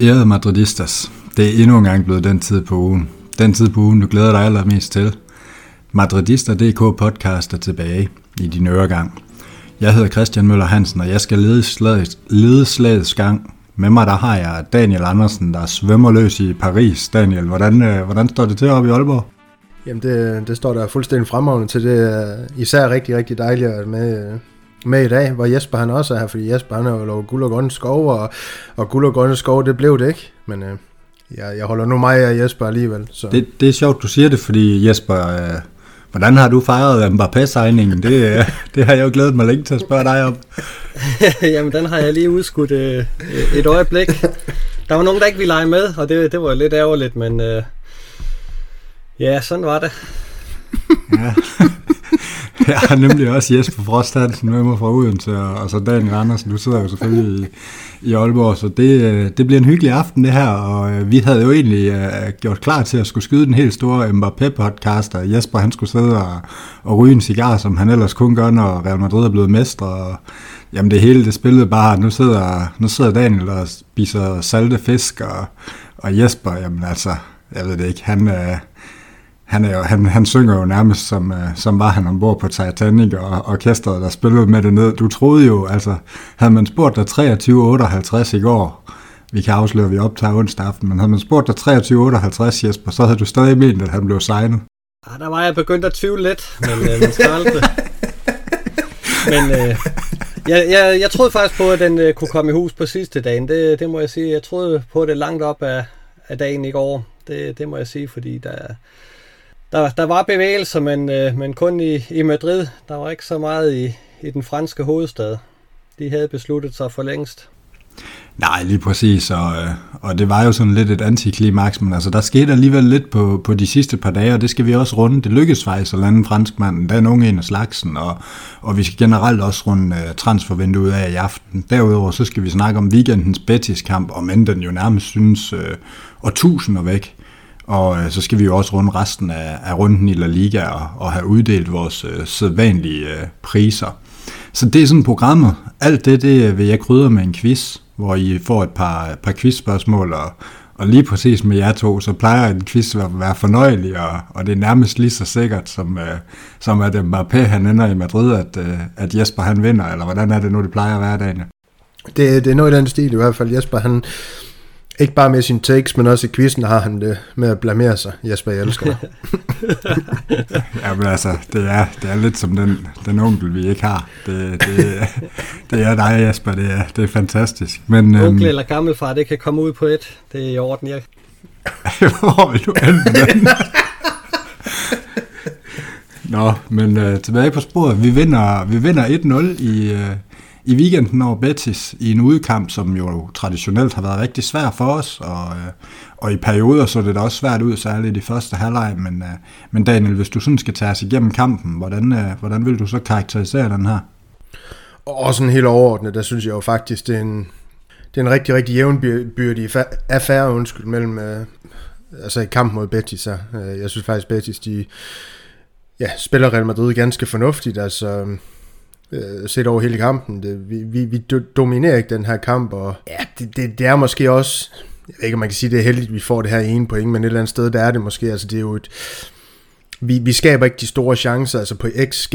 Ærede Madridistas, det er endnu en gang blevet den tid på ugen. Den tid på ugen, du glæder dig allermest til. Madridister.dk podcast er tilbage i din øregang. Jeg hedder Christian Møller Hansen, og jeg skal lede, slaget, lede slagets gang. Med mig der har jeg Daniel Andersen, der svømmer løs i Paris. Daniel, hvordan, øh, hvordan står det til oppe i Aalborg? Jamen det, det står der fuldstændig fremragende til. Det er især rigtig, rigtig dejligt at være med, med i dag, hvor Jesper han også er her, fordi Jesper han har jo lovet guld og grønne skov, og, og guld og grønne skov, det blev det ikke. Men øh, jeg, jeg holder nu mig og Jesper alligevel. Så. Det, det er sjovt, du siger det, fordi Jesper, øh, hvordan har du fejret Mbappé-signingen? Det, øh, det har jeg jo glædet mig længe til at spørge dig om. Jamen, den har jeg lige udskudt øh, et øjeblik. Der var nogen, der ikke ville lege med, og det, det var lidt ærgerligt, men øh, ja, sådan var det. ja. Jeg har nemlig også Jesper Frost Hansen med mig fra Odense, og så Daniel Andersen, du sidder jo selvfølgelig i, i Aalborg, så det, øh, det bliver en hyggelig aften det her, og øh, vi havde jo egentlig uh, gjort klar til at skulle skyde den helt store Mbappé-podcast, og Jesper han skulle sidde og, og ryge en cigar, som han ellers kun gør, når Real Madrid er blevet mestre, og jamen det hele det spillede bare, nu sidder, nu sidder Daniel og spiser salte fisk, og, og Jesper, jamen altså, jeg ved det ikke, han... Uh, han, er jo, han, han synger jo nærmest som, uh, som var han ombord på Titanic og orkestret, der spillede med det ned. Du troede jo, altså, havde man spurgt dig 23.58 i går, vi kan afsløre, at vi optager onsdag aften, men havde man spurgt dig 23.58, Jesper, så havde du stadig ment, at han blev signet. Ah, der var jeg begyndt at tvivle lidt, men uh, man skal aldrig. Men uh, jeg, jeg, jeg troede faktisk på, at den uh, kunne komme i hus på sidste dagen. Det, det må jeg sige. Jeg troede på det langt op af, af dagen i går. Det, det må jeg sige, fordi der, der, der var bevægelser, men, øh, men kun i, i Madrid. Der var ikke så meget i, i den franske hovedstad. De havde besluttet sig for længst. Nej, lige præcis, og, øh, og det var jo sådan lidt et antiklimaks, men altså der skete alligevel lidt på, på de sidste par dage, og det skal vi også runde. Det lykkedes faktisk at lande franskmanden, der er nogen en af slagsen, og, og vi skal generelt også runde uh, transfervinduet af i aften. Derudover så skal vi snakke om weekendens Betis-kamp, om men den jo nærmest synes uh, årtusinder væk. Og øh, så skal vi jo også runde resten af, af runden i La Liga og, og have uddelt vores øh, sædvanlige øh, priser. Så det er sådan programmet. Alt det, det øh, vil jeg krydre med en quiz, hvor I får et par, par quizspørgsmål, og, og lige præcis med jer to, så plejer en quiz at være fornøjelig, og, og det er nærmest lige så sikkert, som, øh, som at Mbappé han ender i Madrid, at, øh, at Jesper han vinder, eller hvordan er det nu, det plejer at være, Daniel? Det, det er noget i den stil i hvert fald. Jesper han, ikke bare med sine takes, men også i quizzen har han det med at blamere sig. Jesper, jeg elsker dig. ja, men altså, det er, det er lidt som den, den onkel, vi ikke har. Det, det, det er dig, Jesper. Det er, det er fantastisk. Men, onkel øhm, eller gammelfar, det kan komme ud på et. Det er i orden, jeg. Hvor vil du ende Nå, men uh, tilbage på sporet. Vi vinder, vi vinder 1-0 i, uh, i weekenden over Betis i en udkamp, som jo traditionelt har været rigtig svær for os, og, øh, og i perioder så det da også svært ud, særligt i første halvleg, men, øh, men Daniel, hvis du sådan skal tage os igennem kampen, hvordan, øh, hvordan vil du så karakterisere den her? Og sådan helt overordnet, der synes jeg jo faktisk, det er en, det er en rigtig, rigtig jævnbyrdig affære, undskyld, mellem, altså i kampen mod Betis her. Jeg synes faktisk, Betis, de ja, spiller Real Madrid ganske fornuftigt, altså øh, set over hele kampen. Det, vi, vi, vi dominerer ikke den her kamp, og ja, det, det, det er måske også, jeg ved ikke, om man kan sige, det er heldigt, at vi får det her ene point, men et eller andet sted, der er det måske, altså det er jo et, vi, vi skaber ikke de store chancer, altså på XG,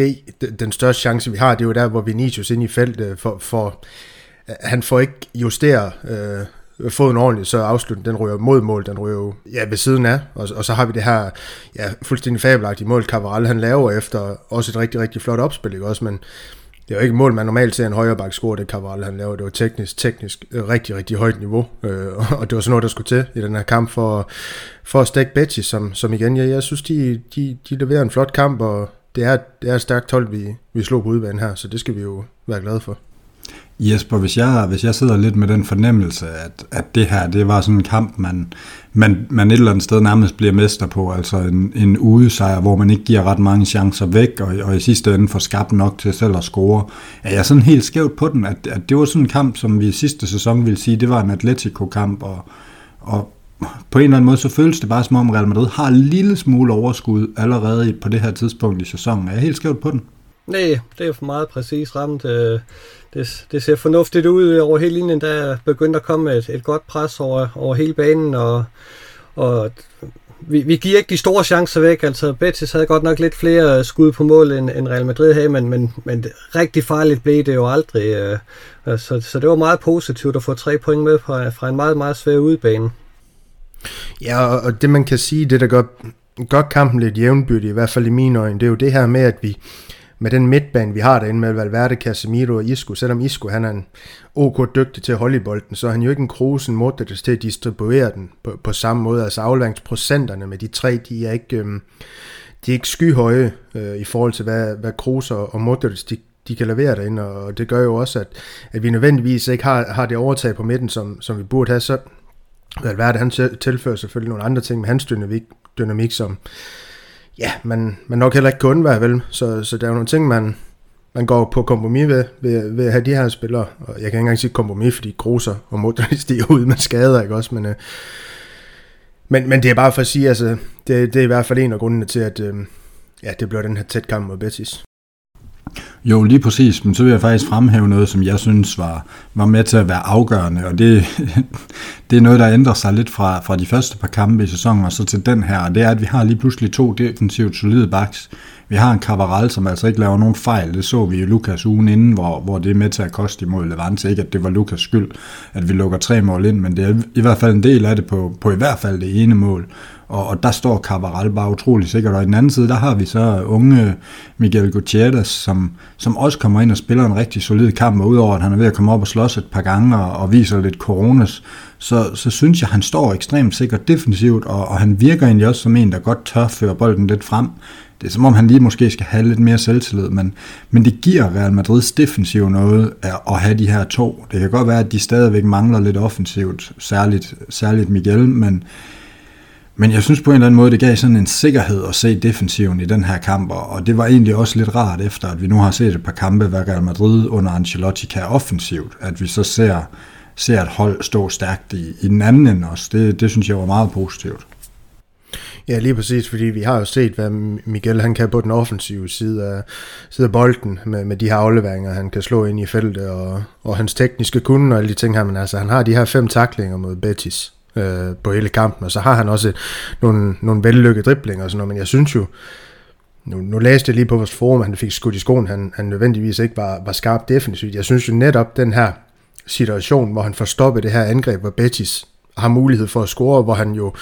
den største chance, vi har, det er jo der, hvor Vinicius ind i feltet, for, for han får ikke justeret øh, foden ordentligt, så afslutningen, den ryger mod mål, den ryger jo ja, ved siden af, og, og så har vi det her ja, fuldstændig fabelagtige mål, Cavaral han laver efter også et rigtig, rigtig flot opspil, ikke også, men det er jo ikke mål, man normalt ser en højre bak score, det Cabral han laver. Det var teknisk, teknisk øh, rigtig, rigtig højt niveau. Øh, og det var sådan noget, der skulle til i den her kamp for, for at stække Betis, som, som igen, jeg, jeg synes, de, de, de leverer en flot kamp, og det er, det er et stærkt hold, vi, vi slog på udbanen her, så det skal vi jo være glade for. Jesper, hvis jeg, hvis jeg sidder lidt med den fornemmelse, at, at det her, det var sådan en kamp, man, man, man et eller andet sted nærmest bliver mester på, altså en, en udesejr, hvor man ikke giver ret mange chancer væk, og, og i sidste ende får skabt nok til selv at score. Er jeg sådan helt skævt på den, at, at det var sådan en kamp, som vi i sidste sæson ville sige, det var en Atletico-kamp, og, og på en eller anden måde, så føles det bare som om Real Madrid har en lille smule overskud allerede på det her tidspunkt i sæsonen. Er jeg helt skævt på den? Nej, det er for meget præcis ramt. Øh, det, det ser fornuftigt ud over hele linjen. Der er begyndt at komme et, et godt pres over, over hele banen, og, og vi, vi giver ikke de store chancer væk. Altså, Betis havde godt nok lidt flere skud på mål, end, end Real Madrid havde, men, men, men rigtig farligt blev det jo aldrig. Øh, så, så det var meget positivt at få tre point med fra, fra en meget, meget svær udbane. Ja, og det man kan sige, det der gør, gør kampen lidt jævnbyrdig, i hvert fald i mine øjne, det er jo det her med, at vi med den midtbane, vi har derinde med Valverde, Casemiro og Isco, selvom Isco han er en ok dygtig til at holde i bolden, så er han jo ikke en Kroos, Modric til at distribuere den på, på samme måde. Altså afleveringsprocenterne med de tre, de er ikke, øhm, de er ikke skyhøje øh, i forhold til, hvad, hvad Kroos og, og Modric, de, de kan levere derinde, og det gør jo også, at, at vi nødvendigvis ikke har, har det overtag på midten, som, som vi burde have. Så Valverde, han tilfører selvfølgelig nogle andre ting med hans dynamik, dynamik som, ja, man, man nok heller ikke kun undvære, vel. Så, så der er jo nogle ting, man, man går på kompromis ved, ved, ved at have de her spillere. Og jeg kan ikke engang sige kompromis, fordi Gruser og Modric stiger ud med skader, ikke også? Men, øh, men, men det er bare for at sige, altså, det, det er i hvert fald en af grundene til, at øh, ja, det bliver den her tæt kamp mod Betis. Jo, lige præcis, men så vil jeg faktisk fremhæve noget, som jeg synes var, var med til at være afgørende, og det, det er noget, der ændrer sig lidt fra, fra de første par kampe i sæsonen og så til den her, og det er, at vi har lige pludselig to defensivt solide backs. Vi har en Cavaral, som altså ikke laver nogen fejl, det så vi i Lukas ugen inden, hvor, hvor det er med til at koste imod Levante, ikke at det var Lukas skyld, at vi lukker tre mål ind, men det er i hvert fald en del af det på, på i hvert fald det ene mål, og, og der står Cabral bare utrolig sikkert. Og i den anden side, der har vi så unge Miguel Gutierrez, som, som også kommer ind og spiller en rigtig solid kamp, og udover at han er ved at komme op og slås et par gange og, og viser lidt coronas, så, så synes jeg, han står ekstremt sikkert defensivt, og, og han virker egentlig også som en, der godt tør føre bolden lidt frem. Det er som om, han lige måske skal have lidt mere selvtillid, men, men det giver Real Madrids defensiv noget at, at have de her to. Det kan godt være, at de stadigvæk mangler lidt offensivt, særligt, særligt Miguel, men, men jeg synes på en eller anden måde, det gav sådan en sikkerhed at se defensiven i den her kamp, og det var egentlig også lidt rart efter, at vi nu har set et par kampe, hvad Real Madrid under Ancelotti kan offensivt, at vi så ser, ser et hold stå stærkt i, i den anden ende også. Det, det synes jeg var meget positivt. Ja, lige præcis, fordi vi har jo set, hvad Miguel han kan på den offensive side af, side af bolden, med, med de her afleveringer, han kan slå ind i feltet, og, og hans tekniske kunde og alle de ting her, men altså han har de her fem taklinger mod Betis, øh, på hele kampen, og så har han også nogle, nogle vellykkede driblinger og sådan noget, men jeg synes jo, nu, nu læste jeg lige på vores forum, at han fik skudt i skoen, han, han nødvendigvis ikke var, var skarp defensivt. Jeg synes jo netop den her situation, hvor han får stoppet det her angreb, hvor Betis har mulighed for at score, hvor han jo,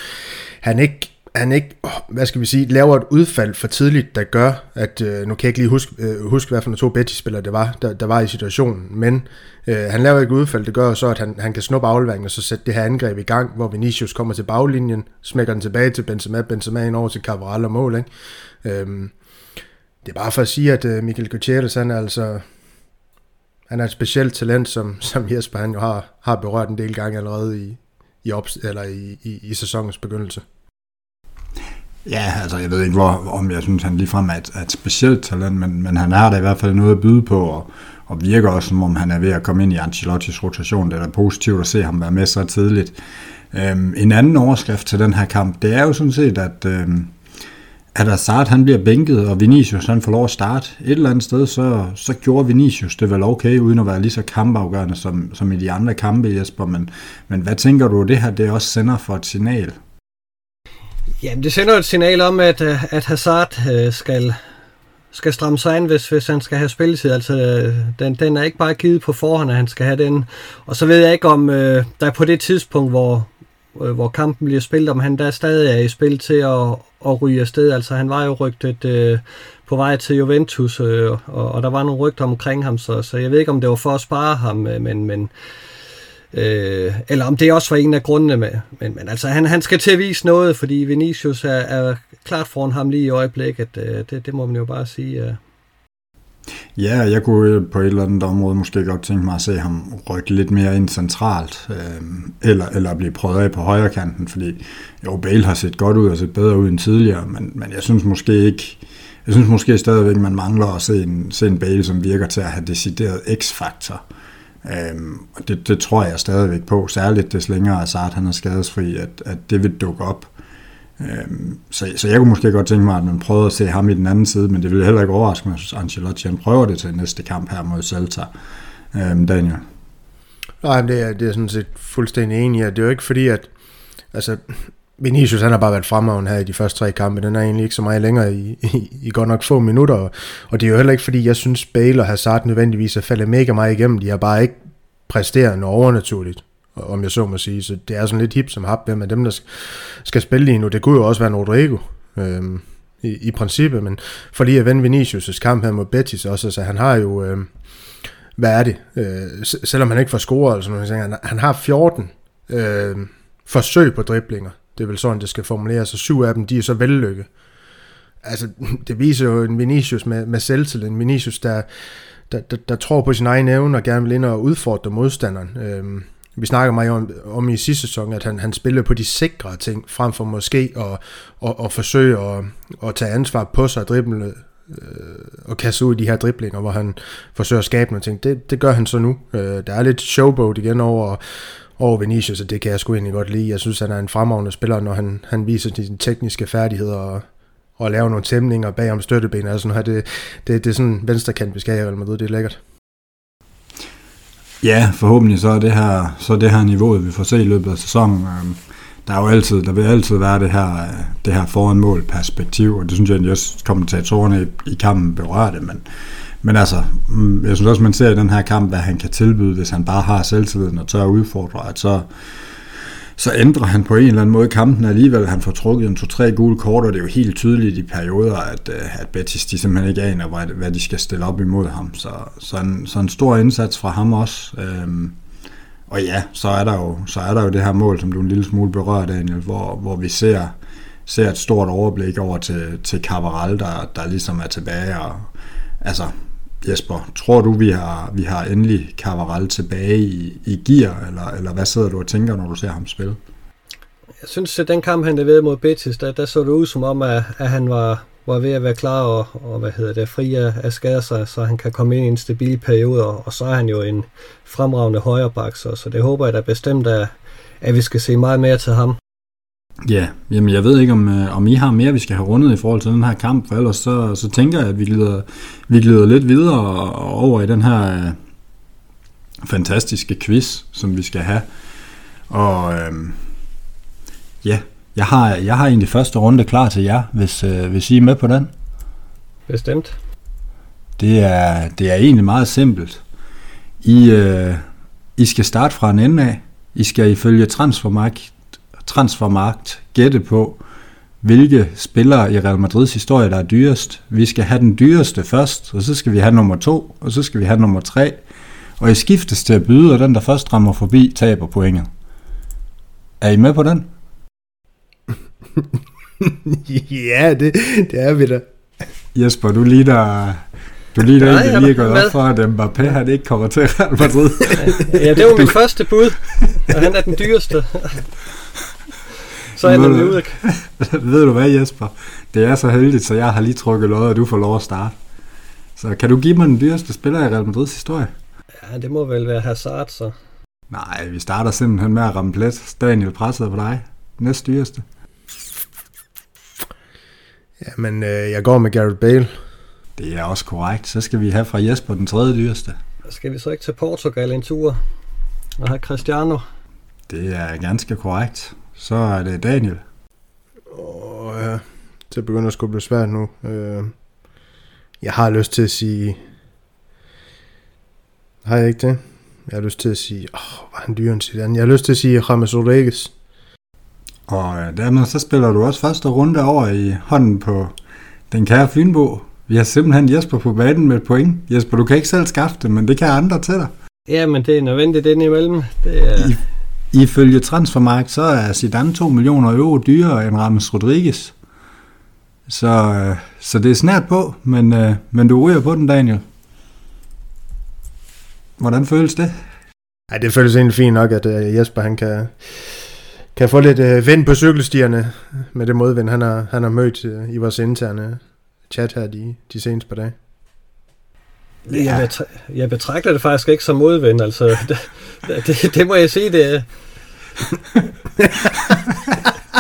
han ikke han ikke, hvad skal vi sige, laver et udfald for tidligt, der gør, at, øh, nu kan jeg ikke lige huske, øh, huske hvad for to Betis-spillere det var, der, der var i situationen, men øh, han laver ikke udfald, det gør så, at han, han kan snuppe afleveringen og så sætte det her angreb i gang, hvor Vinicius kommer til baglinjen, smækker den tilbage til Benzema, Benzema ind over til Cavaral og mål, ikke? Øhm, det er bare for at sige, at øh, Michael Gutierrez, han er altså, han er et specielt talent, som, som Jesper han jo har, har berørt en del gange allerede i, i, op, eller i, i, i sæsonens begyndelse. Ja, altså jeg ved ikke, hvor, om jeg synes, han ligefrem er et, er et specielt talent, men, men han har da i hvert fald noget at byde på, og, og virker også, som om han er ved at komme ind i Ancelottis rotation. Det er da positivt at se ham være med så tidligt. Øhm, en anden overskrift til den her kamp, det er jo sådan set, at, øhm, at Azard han bliver bænket, og Vinicius han får lov at starte. Et eller andet sted, så, så gjorde Vinicius det vel okay, uden at være lige så kampafgørende som, som i de andre kampe, Jesper. Men, men hvad tænker du, det her det også sender for et signal? Jamen, det sender et signal om, at, øh, at Hazard øh, skal, skal stramme sig ind, hvis, hvis han skal have spilletid. Altså, øh, den, den er ikke bare givet på forhånd, at han skal have den. Og så ved jeg ikke, om øh, der på det tidspunkt, hvor, øh, hvor kampen bliver spillet, om han der stadig er i spil til at, at ryge afsted. Altså, han var jo rygtet øh, på vej til Juventus, øh, og, og der var nogle rygter omkring ham, så, så jeg ved ikke, om det var for at spare ham, øh, men... men Øh, eller om det også var en af grundene med. Men, men altså, han, han skal til at vise noget, fordi Vinicius er, er klart foran ham lige i øjeblikket. Øh, det, det må man jo bare sige. Øh. Ja, jeg kunne øh, på et eller andet område måske godt tænke mig at se ham rykke lidt mere ind centralt, øh, eller, eller blive prøvet af på højre kanten, fordi jo, Bale har set godt ud og set bedre ud end tidligere, men, men jeg synes måske ikke, jeg synes måske stadigvæk, man mangler at se en, se en Bale, som virker til at have decideret x-faktor. Øhm, og det, det tror jeg stadigvæk på, særligt des længere Azart han er skadesfri, at, at det vil dukke op. Øhm, så, så jeg kunne måske godt tænke mig, at man prøvede at se ham i den anden side, men det ville heller ikke overraske mig, hvis Ancelotti han prøver det til næste kamp her mod Celta. Øhm, Daniel? Nej, det er, det er sådan set fuldstændig enig i. Det er jo ikke fordi, at altså, Vinicius han har bare været fremragende her i de første tre kampe. Den er egentlig ikke så meget længere i, i, i godt nok få minutter. Og det er jo heller ikke fordi, jeg synes, Bale og Hazard nødvendigvis er faldet mega meget igennem. De har bare ikke præsteret noget overnaturligt, om jeg så må sige. Så det er sådan lidt hip som hap, hvem af dem, der skal spille lige nu. Det kunne jo også være en Rodrigo. Øhm, i, i princippet, men for lige at vende Vinicius' kamp her mod Betis også, altså han har jo, øh, hvad er det, øh, selvom han ikke får scoret, eller han, han har 14 øh, forsøg på driblinger, det er vel sådan, det skal formuleres, og syv af dem, de er så vellykket. Altså, det viser jo en Vinicius med, med selvtillid, en Vinicius, der, der, der, der tror på sin egen evne og gerne vil ind og udfordre modstanderen. Øhm, vi snakker meget om, om i sidste sæson, at han, han spillede på de sikre ting, frem for måske at, at, at forsøge at, at tage ansvar på sig og drible øh, og kaste ud i de her driblinger, hvor han forsøger at skabe noget ting. Det, det gør han så nu. Øh, der er lidt showboat igen over, over Vinicius, og det kan jeg sgu egentlig godt lide. Jeg synes, han er en fremragende spiller, når han, han viser sine tekniske færdigheder og, og laver nogle tæmninger bag om støtteben. Altså, det, det, det, det er sådan venstrekant, vi skal have. Det er lækkert. Ja, forhåbentlig så er det her, så er det her niveauet, vi får se i løbet af sæsonen. Øhm, der er jo altid, der vil altid være det her, det her foran mål perspektiv, og det synes jeg, at også kommentatorerne i, i kampen berørte, men, men altså, mm, jeg synes også, man ser i den her kamp, hvad han kan tilbyde, hvis han bare har selvtilliden og tør at udfordre, at så, så ændrer han på en eller anden måde kampen alligevel. Han får trukket en to-tre gule kort, og det er jo helt tydeligt i perioder, at, øh, at Betis de simpelthen ikke aner, hvad, hvad de skal stille op imod ham. Så, så, en, så en stor indsats fra ham også. Øhm, og ja, så er, der jo, så er der jo det her mål, som du en lille smule berører, Daniel, hvor, hvor vi ser, ser et stort overblik over til, til Cabral, der, der ligesom er tilbage. Og, altså, Jesper, tror du, vi har, vi har endelig Cavaral tilbage i, i gear, eller, eller hvad sidder du og tænker, når du ser ham spille? Jeg synes, at den kamp, han leverede mod Betis, der, der så det ud som om, at, at han var, var ved at være klar og, og hvad hedder det, fri af, af skader sig, så han kan komme ind i en stabil periode, og, og så er han jo en fremragende højreback, så, så det håber jeg da bestemt, at, at vi skal se meget mere til ham. Ja, jamen jeg ved ikke, om, øh, om I har mere, vi skal have rundet i forhold til den her kamp, for ellers så, så tænker jeg, at vi glider, vi glider lidt videre over i den her øh, fantastiske quiz, som vi skal have. Og øh, ja, jeg har, jeg har egentlig første runde klar til jer, hvis, øh, hvis I er med på den. Bestemt. Det er, det er egentlig meget simpelt. I, øh, I skal starte fra en ende af. I skal ifølge Transfermarkt transfermarkt gætte på, hvilke spillere i Real Madrids historie, der er dyrest. Vi skal have den dyreste først, og så skal vi have nummer to, og så skal vi have nummer tre. Og I skiftes til at byde, og den, der først rammer forbi, taber pointet. Er I med på den? ja, det, det er vi da. Jesper, du lige der... Du lige der, ja, lige gået op for, at Mbappé han ikke kommer til Real Madrid. ja, det var min første bud, og han er den dyreste. Så er den ude. ved du hvad, Jesper? Det er så heldigt, så jeg har lige trukket lod, og du får lov at starte. Så kan du give mig den dyreste spiller i Real Madrids historie? Ja, det må vel være Hazard, så. Nej, vi starter simpelthen med at ramme plet. Daniel presset på dig. Næst dyreste. Jamen, øh, jeg går med Gareth Bale. Det er også korrekt. Så skal vi have fra Jesper den tredje dyreste. Skal vi så ikke til Portugal en tur og have Cristiano? Det er ganske korrekt. Så er det Daniel. Åh, ja. Det begynder at skulle blive svært nu. Øh, jeg har lyst til at sige... Har jeg ikke det? Jeg har lyst til at sige... Åh, oh, var han dyr en Zidane? Jeg har lyst til at sige James Rodriguez. Og dermed så spiller du også første runde over i hånden på den kære Fynbo. Vi har simpelthen Jesper på banen med et point. Jesper, du kan ikke selv skaffe det, men det kan andre til dig. Ja, men det er nødvendigt den imellem. Det er... I, Ifølge Transfermarkt, så er Zidane 2 millioner euro dyrere end Rames Rodriguez. Så, øh, så det er snart på, men, øh, men du ryger på den, Daniel. Hvordan føles det? Ja, det føles egentlig fint nok, at øh, Jesper han kan, kan få lidt uh, vind på cykelstierne med det modvind, han har, han har mødt i vores interne chat her de, de seneste par dage. Ja. Jeg, betra- jeg betragter det faktisk ikke som modvind, altså det, det, det må jeg sige, det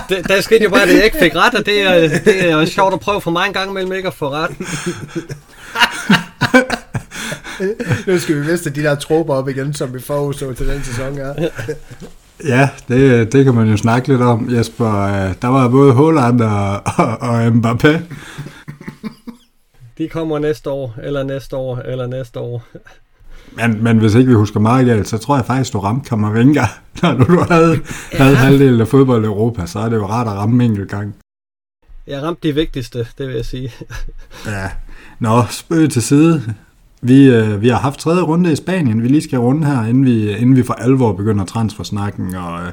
det, der skete jo bare, at jeg ikke fik ret, og det er, det er sjovt at prøve for mig en gang imellem ikke at få ret. nu skal vi viste de der tropper op igen, som vi forudså til den sæson her. Ja, det, det kan man jo snakke lidt om, Jesper. Der var både Holland og, og, og Mbappé. De kommer næste år, eller næste år, eller næste år. Men, men hvis ikke vi husker meget galt, så tror jeg faktisk, du ramte Kammervenga. Når du havde, ja. havde halvdelen af fodbold i Europa, så er det jo rart at ramme en enkelt gang. Jeg ramte de vigtigste, det vil jeg sige. ja. Nå, spøg til side. Vi, øh, vi har haft tredje runde i Spanien, vi lige skal runde her, inden vi, inden vi for alvor begynder transfersnakken. Og, øh,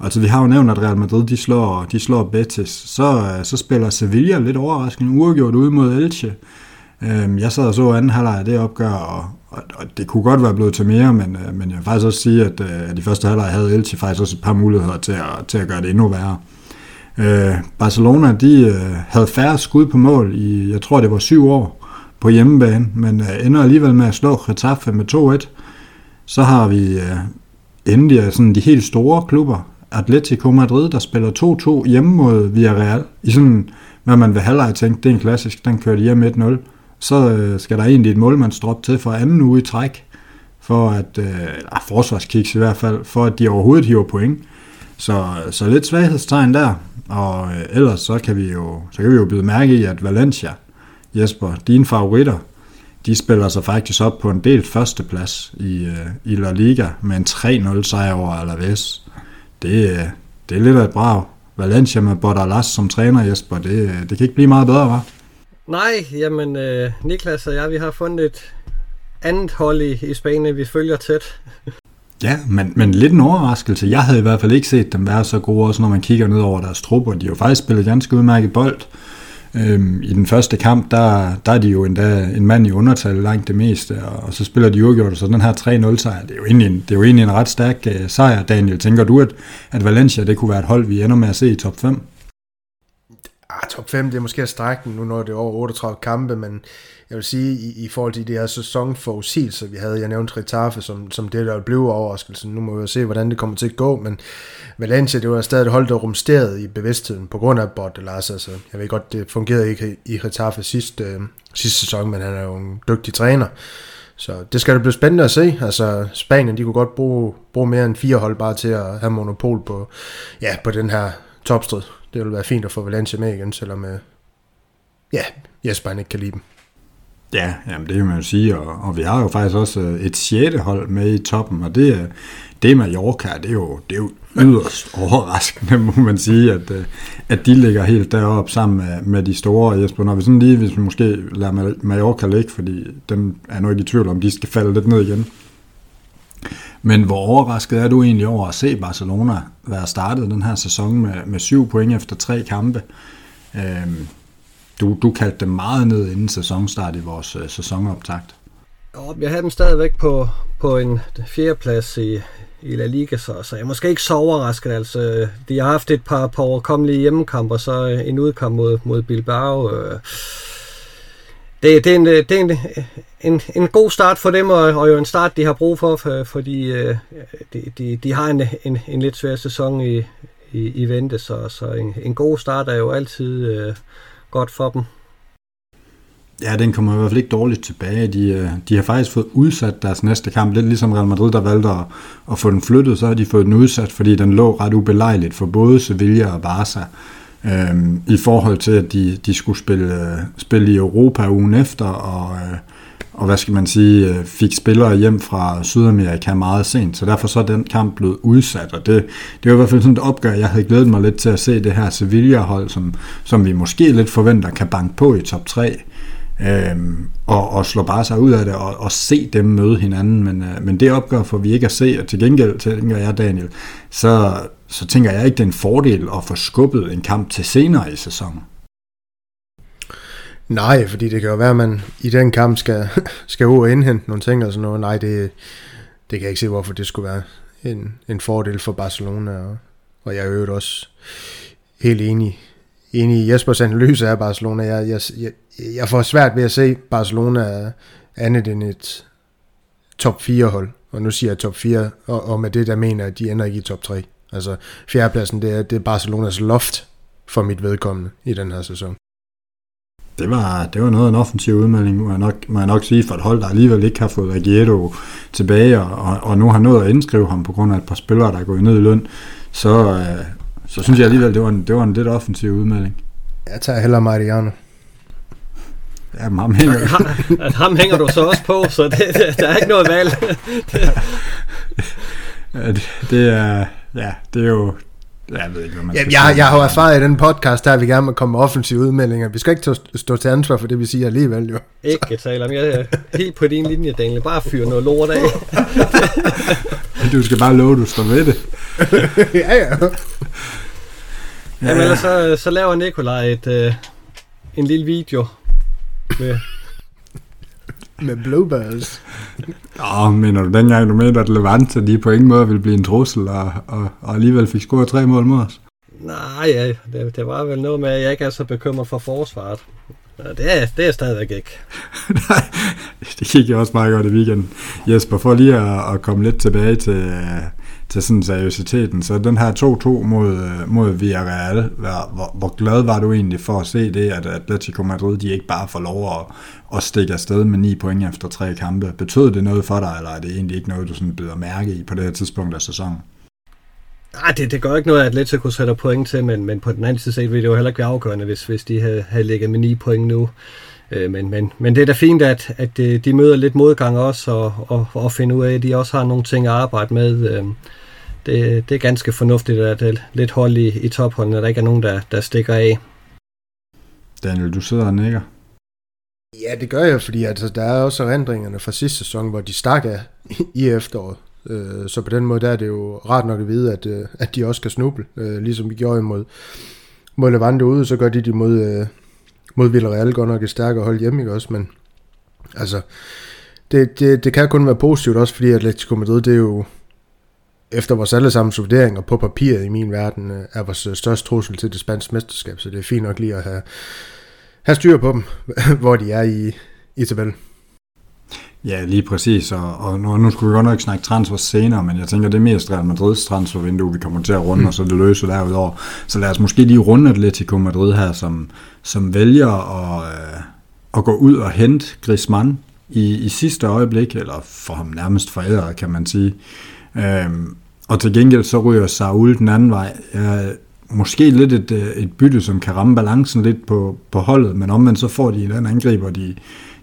altså, vi har jo nævnt, at Real Madrid de slår, de slår Betis. Så, øh, så spiller Sevilla lidt overraskende uafgjort ude mod Elche. Øh, jeg sad og så anden halvleg af det opgør, og, og, og det kunne godt være blevet til mere, men, øh, men jeg vil faktisk også sige, at, øh, de første halvleg havde Elche faktisk også et par muligheder til at, til at gøre det endnu værre. Øh, Barcelona, de øh, havde færre skud på mål i, jeg tror det var syv år, på hjemmebane, men øh, ender alligevel med at slå Getafe med 2-1. Så har vi øh, endelig øh, sådan de helt store klubber, Atletico Madrid, der spiller 2-2 hjemme mod Villarreal, i sådan, hvad man ved halvleg tænkte, det er en klassisk, den kørte hjem 1-0. Så øh, skal der egentlig et målmandsdrop til for anden uge i træk, for at, øh, eller forsvarskiks i hvert fald, for at de overhovedet hiver point. Så, så lidt svaghedstegn der, og øh, ellers så kan vi jo så kan vi jo byde mærke i, at Valencia, Jesper, dine favoritter, de spiller sig faktisk op på en del førsteplads i, i La Liga med en 3-0 sejr over Alaves. Det, det er lidt af et brag. Valencia med Bordalas som træner, Jesper, det, det kan ikke blive meget bedre, var. Nej, jamen øh, Niklas og jeg, vi har fundet et andet hold i, i Spanien, vi følger tæt. Ja, men, men lidt en overraskelse. Jeg havde i hvert fald ikke set dem være så gode, også når man kigger ned over deres trupper. De har jo faktisk spillet ganske udmærket bold. Øhm, I den første kamp, der, der er de jo endda en mand i undertal langt det meste, og, og så spiller de uafgjort, så den her 3-0-sejr, det er jo egentlig en, det er jo egentlig en ret stærk øh, sejr, Daniel. Tænker du, at, at Valencia det kunne være et hold, vi ender med at se i top 5? Ah, top 5, det er måske at strække den nu, når det er over 38 kampe, men jeg vil sige, i, i forhold til de her sæsonforudsigelser, vi havde, jeg nævnte Ritaffe som, som det, der blev overraskelsen. Nu må vi jo se, hvordan det kommer til at gå, men Valencia, det var stadig holdt der rumsteret i bevidstheden på grund af Bordelas. Altså, jeg ved godt, det fungerede ikke i Ritaffe sidste, øh, sidste sæson, men han er jo en dygtig træner. Så det skal det blive spændende at se. Altså, Spanien, de kunne godt bruge, bruge mere end fire hold bare til at have monopol på, ja, på den her topstrid. Det vil være fint at få Valencia med igen, selvom øh, ja, Jesper ikke kan lide dem. Ja, jamen det kan man jo sige, og, og vi har jo faktisk også øh, et sjette hold med i toppen, og det, øh, det er Mallorca, det er jo, det er jo yderst overraskende, må man sige, at, øh, at de ligger helt deroppe sammen med, med de store, Jesper. Når vi sådan lige, hvis vi måske lader Mallorca ligge, fordi dem er nu ikke i tvivl om, de skal falde lidt ned igen. Men hvor overrasket er du egentlig over at se Barcelona være startet den her sæson med, med syv point efter tre kampe? Øhm, du, du kaldte dem meget ned inden sæsonstart i vores øh, sæsonoptakt. Jeg havde dem stadigvæk på, på en fjerdeplads i, i La Liga, så, så jeg er måske ikke så overrasket. Altså, de har haft et par, par overkommelige hjemmekamper, så en udkamp mod, mod Bilbao. Øh, det, det er, en, øh, det er en, øh, en, en god start for dem, og, og jo en start, de har brug for, for fordi øh, de, de, de har en, en, en lidt svær sæson i, i, i vente, så, så en, en god start er jo altid øh, godt for dem. Ja, den kommer i hvert fald ikke dårligt tilbage. De, øh, de har faktisk fået udsat deres næste kamp, lidt ligesom Real Madrid, der valgte at, at få den flyttet, så har de fået den udsat, fordi den lå ret ubelejligt for både Sevilla og Barca. Øhm, I forhold til, at de, de skulle spille, spille i Europa ugen efter, og, øh, og hvad skal man sige, øh, fik spillere hjem fra Sydamerika meget sent, så derfor så er den kamp blevet udsat, og det, det var i hvert fald sådan et opgør, jeg havde glædet mig lidt til at se det her Sevilla-hold, som, som vi måske lidt forventer kan banke på i top 3, øhm, og, og slå bare sig ud af det, og, og se dem møde hinanden, men, øh, men det opgør får vi ikke at se, og til gengæld tænker jeg, Daniel, så, så tænker jeg ikke, det er en fordel at få skubbet en kamp til senere i sæsonen. Nej, fordi det kan jo være, at man i den kamp skal, skal ud og indhente nogle ting og sådan noget. Nej, det, det kan jeg ikke se, hvorfor det skulle være en, en fordel for Barcelona. Og, og jeg er jo også helt enig, enig i Jespers analyse af Barcelona. Jeg, jeg, jeg, jeg får svært ved at se Barcelona andet end et top 4 hold. Og nu siger jeg top 4, og, og med det der mener jeg, at de ender ikke i top 3. Altså fjerdepladsen, det er, det er Barcelonas loft for mit vedkommende i den her sæson. Det var, det var noget af en offensiv udmelding, må jeg, nok, må jeg nok sige, for et hold, der alligevel ikke har fået Aguero tilbage, og, og nu har nået at indskrive ham på grund af et par spillere, der er gået ned i løn, så, øh, så synes jeg alligevel, det var en, det var en lidt offensiv udmelding. Jeg tager heller Mariano. Ja, ham hænger, At ham hænger du så også på, så det, det, der er ikke noget valg. Ja, det, det er, ja, det er jo, jeg ved ikke, hvad man jeg, jeg har jo erfaret i den podcast, der vi gerne må komme med offensive udmeldinger. Vi skal ikke stå- stå til ansvar for det, vi siger alligevel, jo. ikke tale om. Jeg er helt på din linje, Daniel. Bare fyr noget lort af. Du skal bare love, at du står ved det. ja, ja. Jamen ellers så, så laver Nikolaj et, øh, en lille video med Med bluebirds. Åh, mener du dengang, du mente, at Levante de på ingen måde ville blive en trussel, og, og, og alligevel fik scoret tre mål mod os? Nej, ja, det, det var vel noget med, at jeg ikke er så bekymret for forsvaret. Ja, det, er, det er stadigvæk ikke. Nej, det gik jo også meget godt i weekenden. Jesper, for lige at, at komme lidt tilbage til, til sådan seriøsiteten, så den her 2-2 mod, øh, mod Villarreal, hvor, hvor, hvor glad var du egentlig for at se det, at Atletico Madrid de ikke bare får lov at, at stikke afsted med 9 point efter tre kampe? Betød det noget for dig, eller er det egentlig ikke noget, du sådan bider mærke i på det her tidspunkt af sæsonen? Nej, det, det gør ikke noget, at Atletico sætter point til, men, men på den anden side set ville det jo heller ikke være afgørende, hvis, hvis de havde, havde ligget med 9 point nu. Øh, men, men, men det er da fint, at, at de møder lidt modgang også, og, og, og finde ud af, at de også har nogle ting at arbejde med. Øh, det, det er ganske fornuftigt, at det er lidt hold i, i topholdene, at der ikke er nogen, der, der stikker af. Daniel, du sidder og nikker. Ja, det gør jeg, fordi altså, der er også erindringerne fra sidste sæson, hvor de stak af i efteråret. Øh, Så på den måde der er det jo rart nok at vide, at, øh, at de også kan snuble, øh, ligesom vi gjorde mod, mod Levante ude, så gør de det mod, øh, mod Villarreal godt nok et stærkere hold hjemme, ikke også, men altså, det, det, det kan kun være positivt også, fordi Atletico Madrid, det er jo efter vores allesammens vurderinger på papiret i min verden, øh, er vores øh, største trussel til det spanske mesterskab, så det er fint nok lige at have, have styr på dem, hvor de er i, i tabellen. Ja, lige præcis, og, og nu, nu skulle vi godt nok snakke transfer senere, men jeg tænker, det er mest Real Madrids transfervindue, vi kommer til at runde, mm. og så det løse derudover. Så lad os måske lige runde Atletico Madrid her, som, som vælger at, øh, at gå ud og hente Griezmann i, i sidste øjeblik, eller for ham nærmest forældre, kan man sige. Øhm, og til gengæld så ryger Saul den anden vej. Jeg, måske lidt et, øh, et bytte, som kan ramme balancen lidt på, på holdet, men omvendt så får de en anden angriber, de,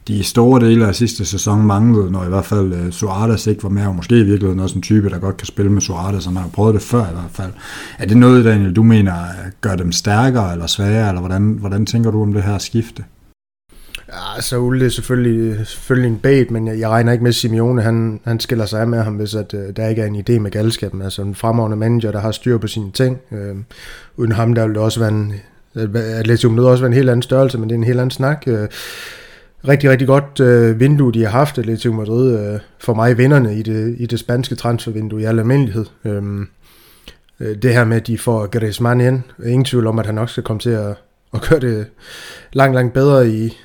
de store dele af sidste sæson manglede, når i hvert fald øh, Suarez ikke var med, og måske i virkeligheden også en type, der godt kan spille med Suarez, som har prøvet det før i hvert fald. Er det noget, Daniel, du mener øh, gør dem stærkere eller svagere, eller hvordan, hvordan tænker du om det her skifte? Ja, altså, Saul det er selvfølgelig, selvfølgelig en bait, men jeg, jeg regner ikke med, at Simeone han, han skiller sig af med ham, hvis at, øh, der ikke er en idé med galskaben. Altså en fremragende manager, der har styr på sine ting. Øh, uden ham, der vil det også være en... Øh, Atletico også være en helt anden størrelse, men det er en helt anden snak. Øh, rigtig, rigtig godt øh, vindue, de har haft, Atletico Madrid. Øh, for mig vinderne i det, i det spanske transfervindue i al almindelighed. Øhm, øh, det her med, at de får Griezmann ind. Ingen tvivl om, at han nok skal komme til at, at gøre det langt, langt bedre i,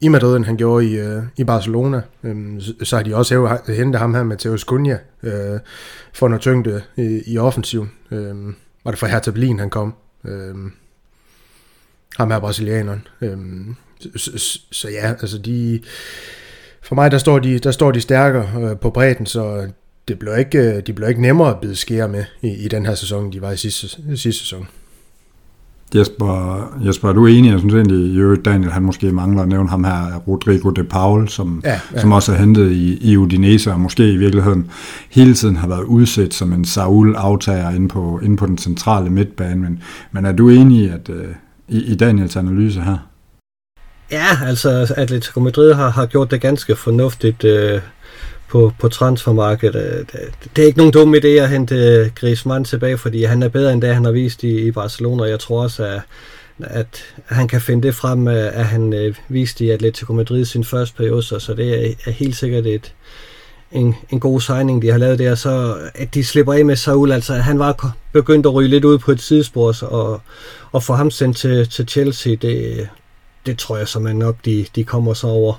i Madrid, end han gjorde i, øh, i Barcelona. Øhm, så, så har de også hævet- hentet ham her, Mateus Cunha, øh, for noget tyngde i, i offensiven. Øhm, var det fra Hertha Berlin, han kom. Øhm, ham her brasilianeren. Øhm, så, så, så ja, altså de... For mig, der står de, der står de stærkere øh, på bredden, så det blev ikke, øh, de blev ikke nemmere at bide skære med i, i den her sæson, de var i sidste, sidste sæson. Jesper, Jesper, er du enig? Jeg synes egentlig, jo, Daniel, han måske mangler at nævne ham her, Rodrigo de Paul, som, Ja, ja. som også er hentet i, i Udinese, og måske i virkeligheden hele tiden har været udset som en Saul-aftager inde på, inde på den centrale midtbane. Men, men er du enig i, at, øh, i, i Daniels analyse her? Ja, altså Atletico Madrid har, har gjort det ganske fornuftigt øh, på, på transfermarkedet. Øh, det, det er ikke nogen dum idé at hente øh, Griezmann tilbage, fordi han er bedre end det, han har vist i, i Barcelona. Jeg tror også, at, at han kan finde det frem, øh, at han øh, viste i Atletico Madrid sin første periode, så, så det er, er helt sikkert et, en, en god signing, de har lavet der, så at de slipper af med Saul, altså han var begyndt at ryge lidt ud på et sidespor, så- og, og få ham sendt til, til Chelsea, det, det tror jeg som nok, de, de kommer så over.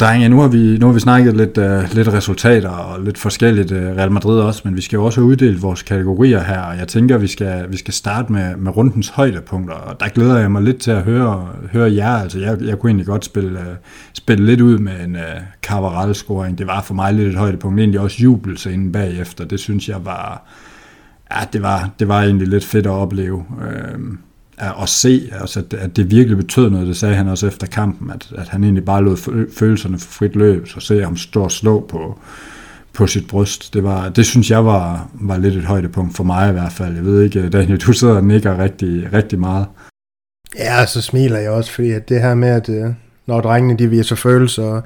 Drenge, nu har vi, nu har vi snakket lidt, uh, lidt resultater og lidt forskelligt uh, Real Madrid også, men vi skal jo også have uddelt vores kategorier her, og jeg tænker, vi skal, vi skal starte med, med rundens højdepunkter, og der glæder jeg mig lidt til at høre, høre jer. Altså, jeg, jeg kunne egentlig godt spille, uh, spille lidt ud med en uh, Carvaral-scoring. Det var for mig lidt et højdepunkt, egentlig også jubelscenen bagefter. Det synes jeg var, ja, det var, det var egentlig lidt fedt at opleve. Uh, at se, altså, at, at det virkelig betød noget. Det sagde han også efter kampen, at, at han egentlig bare lod følelserne for frit løb, så se ham stå og slå på, på sit bryst. Det, var, det synes jeg var, var lidt et højdepunkt for mig i hvert fald. Jeg ved ikke, Daniel, du sidder og nikker rigtig, rigtig meget. Ja, så smiler jeg også, fordi at det her med, at øh, når drengene de viser følelser og,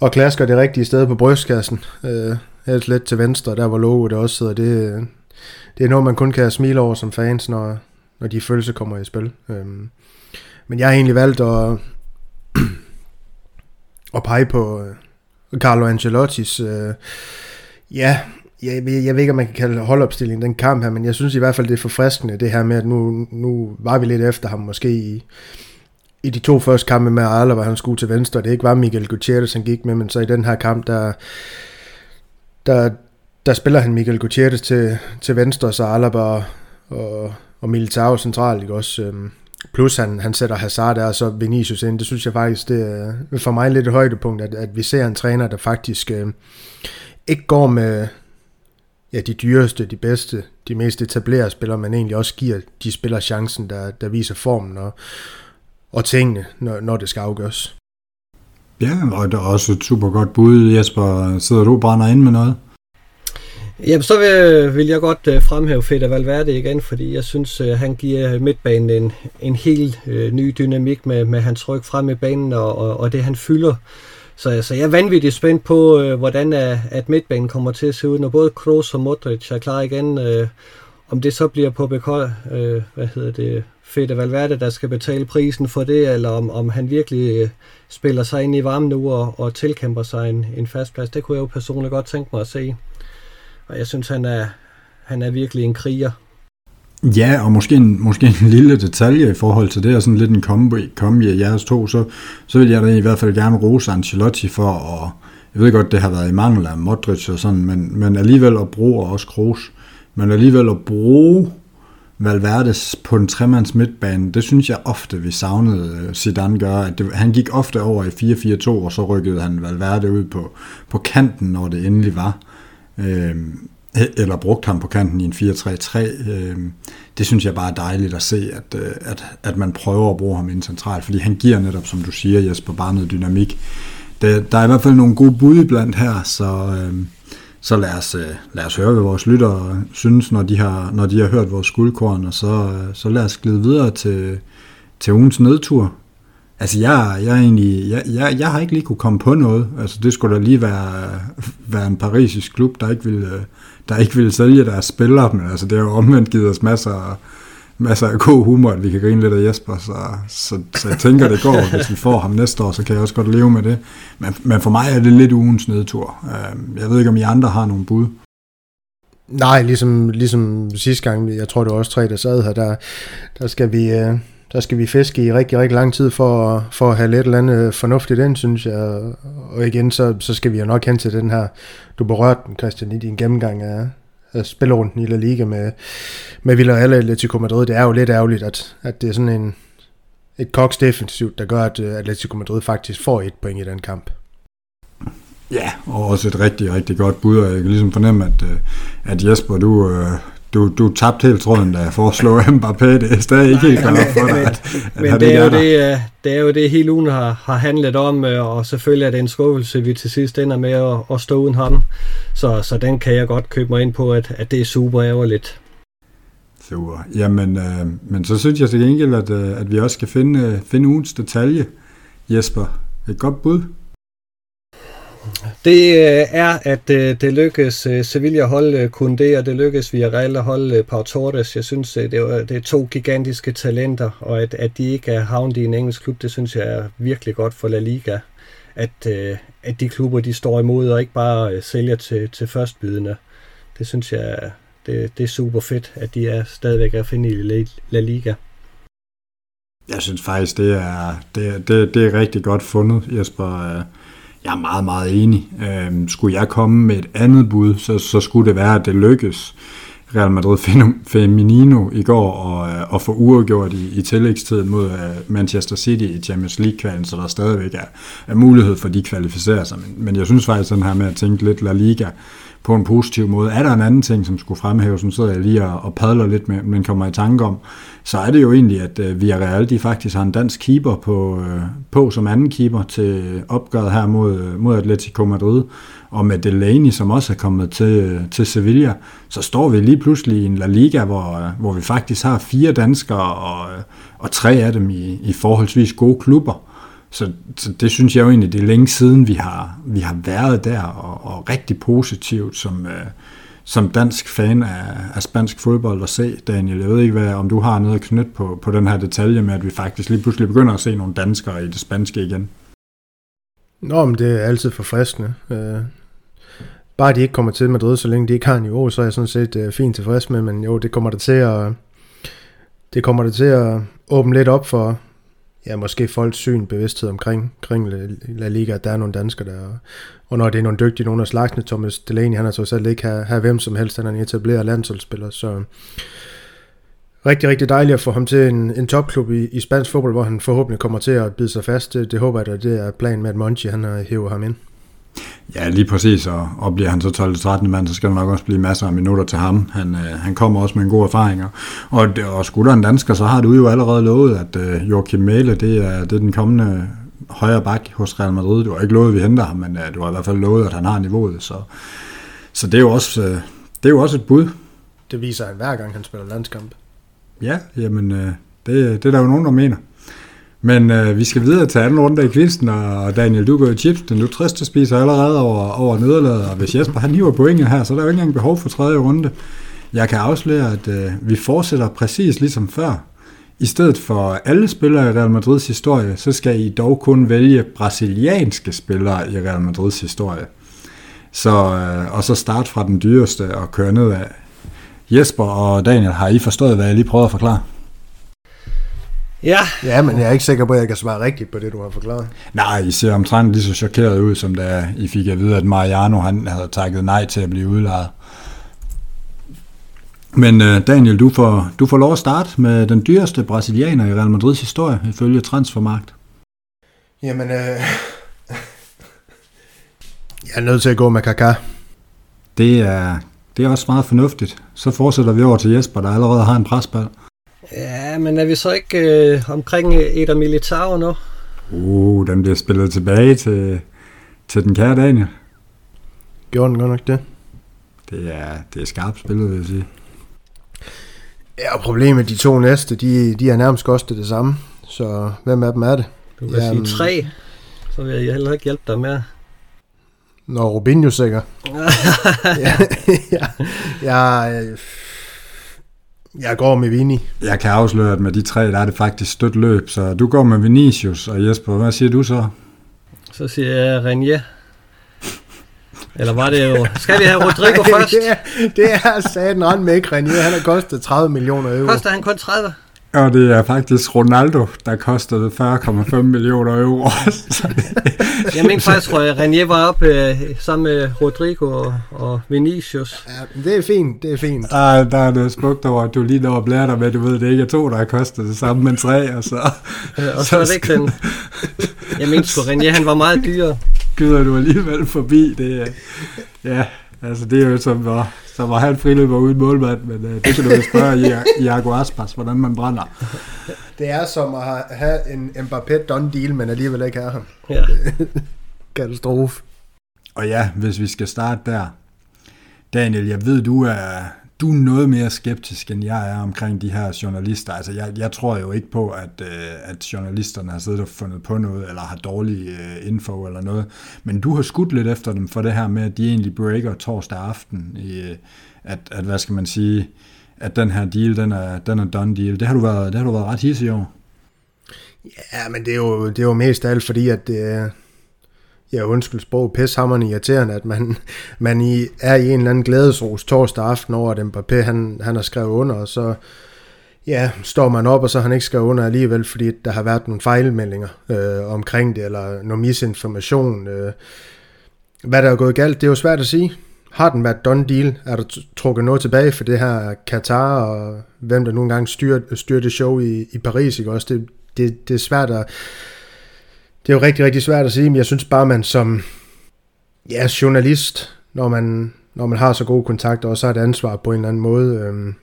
og klasker det rigtige sted på brystkassen, øh, helt lidt til venstre, der hvor logoet også sidder, det, øh, det er noget, man kun kan smile over som fans, når, når de følelser kommer i spil. Øhm, men jeg har egentlig valgt at, at pege på øh, Carlo Ancelottis, øh, ja, jeg, jeg, jeg ved ikke, om man kan kalde holdopstilling den kamp her, men jeg synes i hvert fald, det er forfriskende, det her med, at nu, nu var vi lidt efter ham måske i, i de to første kampe med Arla, hvor han skulle til venstre, og det ikke var Miguel Gutierrez, han gik med, men så i den her kamp, der, der, der spiller han Miguel Gutierrez til, til venstre, så Alaba og, og og Militao centralt, ikke også? Øhm, plus han, han sætter Hazard der, og så Vinicius ind. Det synes jeg faktisk, det er for mig lidt et højdepunkt, at, at vi ser en træner, der faktisk øh, ikke går med ja, de dyreste, de bedste, de mest etablerede spillere, men egentlig også giver de spillere chancen, der, der viser formen og, og tingene, når, når det skal afgøres. Ja, og det er også et super godt bud, Jesper. Sidder du og brænder ind med noget? Jamen, så vil, vil jeg godt øh, fremhæve Fede Valverde igen, fordi jeg synes, øh, han giver midtbanen en, en helt øh, ny dynamik med, med hans ryg frem i banen og, og, og det, han fylder. Så, så jeg er vanvittigt spændt på, øh, hvordan er, at midtbanen kommer til at se ud, når både Kroos og Modric er klar igen. Øh, om det så bliver på bekøj, øh, hvad hedder det, Fede Valverde, der skal betale prisen for det, eller om, om han virkelig øh, spiller sig ind i varmen nu og, og tilkæmper sig en, en fast plads. Det kunne jeg jo personligt godt tænke mig at se. Og jeg synes, han er, han er virkelig en kriger. Ja, og måske en, måske en lille detalje i forhold til det, og sådan lidt en kombi, kombi af jeres to, så, så vil jeg da i hvert fald gerne rose Ancelotti for at, jeg ved godt, det har været i mangel af Modric og sådan, men, men alligevel at bruge, og også Kroos, men alligevel at bruge Valverdes på en tremands midtbane, det synes jeg ofte, vi savnede øh, Zidane gør. At det, han gik ofte over i 4-4-2, og så rykkede han Valverde ud på, på kanten, når det endelig var øh, eller brugt ham på kanten i en 4-3-3. Øh, det synes jeg bare er dejligt at se, at, øh, at, at man prøver at bruge ham ind centralt, fordi han giver netop, som du siger, Jesper, bare noget dynamik. Der, der er i hvert fald nogle gode bud blandt her, så, øh, så lad, os, øh, lad os høre, hvad vores lyttere synes, når de har, når de har hørt vores guldkorn, og så, øh, så lad os glide videre til, til ugens nedtur. Altså, jeg, jeg, er egentlig, jeg, jeg, jeg har ikke lige kunne komme på noget. Altså, det skulle da lige være, være en parisisk klub, der ikke ville, der ikke ville sælge deres spillere, men altså, det har jo omvendt givet os masser, masser af god humor, at vi kan grine lidt af Jesper, så, så, så jeg tænker, det går. Hvis vi får ham næste år, så kan jeg også godt leve med det. Men, men for mig er det lidt ugens nedtur. Øhm, jeg ved ikke, om I andre har nogle bud. Nej, ligesom, ligesom sidste gang, jeg tror det var også tre, der sad her, der, der skal vi... Øh, der skal vi fiske i rigtig, rigtig lang tid for, for at have lidt eller andet øh, fornuftigt ind, synes jeg. Og igen, så, så skal vi jo nok hen til den her, du berørte den, Christian, i din gennemgang af, af spillerunden i La Liga med, med Villarreal og Atletico Madrid. Det er jo lidt ærgerligt, at, at det er sådan en, et koks defensivt, der gør, at øh, Atletico Madrid faktisk får et point i den kamp. Ja, og også et rigtig, rigtig godt bud, og jeg kan ligesom fornemme, at, øh, at Jesper, du, du, du tabte helt tråden, da jeg foreslår Mbappé. Det er stadig ikke helt klart for dig, at, at Men det er, jo det, det er jo det, hele ugen har, har handlet om, øh, og selvfølgelig er det en skuffelse, vi til sidst ender med at, at stå uden ham. Så, så den kan jeg godt købe mig ind på, at, at det er super ærgerligt. Super. Jamen, øh, men så synes jeg til gengæld, at, øh, at vi også skal finde, finde ugens detalje. Jesper, et godt bud. Det øh, er, at øh, det lykkes øh, Sevilla at holde Koundé, og det lykkes Villarreal at holde Pau Torres. Jeg synes, det er, det er to gigantiske talenter, og at, at de ikke er havnet i en engelsk klub, det synes jeg er virkelig godt for La Liga. At, at de klubber, de står imod og ikke bare sælger til, til førstbydende. Det synes jeg, det, det er super fedt, at de er stadigvæk er at finde i La Liga. Jeg synes faktisk, det er, det, det, det er rigtig godt fundet, Jesper jeg er meget, meget enig. Øh, skulle jeg komme med et andet bud, så, så skulle det være, at det lykkes Real Madrid Feminino i går og, øh, og få uafgjort i, i tillægstiden mod øh, Manchester City i Champions League-kvalen, så der stadigvæk er, er mulighed for, at de kvalificerer sig. Men, men jeg synes faktisk sådan her med at tænke lidt La Liga på en positiv måde. Er der en anden ting, som skulle fremhæves, som sidder jeg lige og, og padler lidt med, men kommer i tanke om, så er det jo egentlig, at øh, Villarreal de faktisk har en dansk keeper på, øh, på som anden keeper til opgøret her mod, øh, mod Atletico Madrid, og med Delaney, som også er kommet til, øh, til Sevilla, så står vi lige pludselig i en La Liga, hvor, øh, hvor vi faktisk har fire danskere og, og tre af dem i, i forholdsvis gode klubber. Så, så det synes jeg jo egentlig, det er længe siden, vi har, vi har været der, og, og rigtig positivt som, øh, som dansk fan af, af spansk fodbold at se, Daniel. Jeg ved ikke, hvad, om du har noget at knytte på, på den her detalje med, at vi faktisk lige pludselig begynder at se nogle danskere i det spanske igen. Nå, men det er altid forfriskende. Øh, bare de ikke kommer til Madrid, så længe de ikke har niveau, så er jeg sådan set øh, fint tilfreds med, men jo, det kommer der til at, det kommer der til at åbne lidt op for, ja, måske folks syn, bevidsthed omkring, kring La Liga, at der er nogle danskere der, og når det er nogle dygtige, nogle af slagsene, Thomas Delaney, han har så selv ikke have, have hvem som helst, han er en etableret landsholdsspiller, så rigtig, rigtig dejligt at få ham til en, en topklub i, i spansk fodbold, hvor han forhåbentlig kommer til at bide sig fast. Det, det håber jeg, at det er planen med, at Monchi han har hævet ham ind. Ja, lige præcis, og, og bliver han så 12-13 mand, så skal der nok også blive masser af minutter til ham. Han, øh, han kommer også med en god erfaring, og, og skulle der en dansker, så har du jo allerede lovet, at øh, Joachim Mæle, det er, det er den kommende højre bak hos Real Madrid. Du har ikke lovet, at vi henter ham, men øh, du har i hvert fald lovet, at han har niveauet, så, så det, er jo også, øh, det er jo også et bud. Det viser han hver gang, han spiller landskamp. Ja, jamen, øh, det, det er der jo nogen, der mener. Men øh, vi skal videre til anden runde i kvisten, og Daniel, du går i chips, den du triste spiser allerede over, over nederlaget, og hvis Jesper han hiver pointet her, så er der jo ikke engang behov for tredje runde. Jeg kan afsløre, at øh, vi fortsætter præcis ligesom før. I stedet for alle spillere i Real Madrids historie, så skal I dog kun vælge brasilianske spillere i Real Madrids historie. Så, øh, og så start fra den dyreste og køre ned af. Jesper og Daniel, har I forstået, hvad jeg lige prøvede at forklare? Ja. Ja, men jeg er ikke sikker på, at jeg kan svare rigtigt på det, du har forklaret. Nej, I ser omtrent lige så chokeret ud, som da I fik at vide, at Mariano han havde takket nej til at blive udlejet. Men uh, Daniel, du får, du får lov at starte med den dyreste brasilianer i Real Madrids historie, ifølge Transfermarkt. Jamen, øh, jeg er nødt til at gå med Kaká. Det er, det er også meget fornuftigt. Så fortsætter vi over til Jesper, der allerede har en presbald. Ja, men er vi så ikke øh, omkring Eder Militao nu? Uh, den bliver spillet tilbage til, til den kære Daniel. Gjorde den godt nok det? Det er, det er skarpt spillet, vil jeg sige. Ja, og problemet de to næste, de, de er nærmest kostet det samme. Så hvem af dem er det? Du kan Jamen, sige tre, så vil jeg heller ikke hjælpe dig mere. Nå, Robinho sikkert. ja, ja, ja, jeg går med Vini. Jeg kan afsløre, at med de tre, der er det faktisk stødt løb, så du går med Vinicius, og Jesper, hvad siger du så? Så siger jeg Renier. Eller var det jo... Skal vi have Rodrigo først? det er, det er satan rand med ikke Renier. Han har kostet 30 millioner euro. Koster han kun 30? Og det er faktisk Ronaldo, der kostede 40,5 millioner euro. jeg mener faktisk, at René var op øh, sammen med Rodrigo og, og Vinicius. Ja, det er fint, det er fint. Ah, der er noget smukt over, at du lige når at blære dig med, du ved, det ikke er to, der har kostet det samme, men tre, og så... Ja, og så, så er det ikke den... Jeg mener sgu, René, han var meget dyrere. Gyder du alligevel forbi, det Ja, altså det er jo som var så var han friløber uden målmand, men uh, det kan du jo spørge Iago Aspas, hvordan man brænder. Det er som at have en Mbappé done deal, men alligevel ikke have ham. Ja. Katastrofe. Og ja, hvis vi skal starte der. Daniel, jeg ved, du er, du er noget mere skeptisk, end jeg er omkring de her journalister. Altså, jeg, jeg tror jo ikke på, at, øh, at journalisterne har siddet og fundet på noget, eller har dårlig øh, info eller noget. Men du har skudt lidt efter dem for det her med, at de egentlig breaker torsdag aften. I, øh, at, at, hvad skal man sige, at den her deal, den er, den er done deal. Det har du været, det har du været ret hissig over. Ja, men det er jo, det er jo mest af alt fordi, at Øh ja undskyld sprog, pishammerende irriterende, at man, man i, er i en eller anden glædesros torsdag aften over, at Mbappé han, han har skrevet under, og så ja, står man op, og så har han ikke skrevet under alligevel, fordi der har været nogle fejlmeldinger øh, omkring det, eller noget misinformation. Øh. Hvad der er gået galt, det er jo svært at sige. Har den været done deal? Er der trukket noget tilbage for det her Katar, og hvem der nogle gange styrer, styrer det show i, i Paris, ikke også? Det, det, det er svært at... Det er jo rigtig, rigtig svært at sige, men jeg synes bare, man som ja, journalist, når man, når man har så gode kontakter, også har et ansvar på en eller anden måde. Øhm,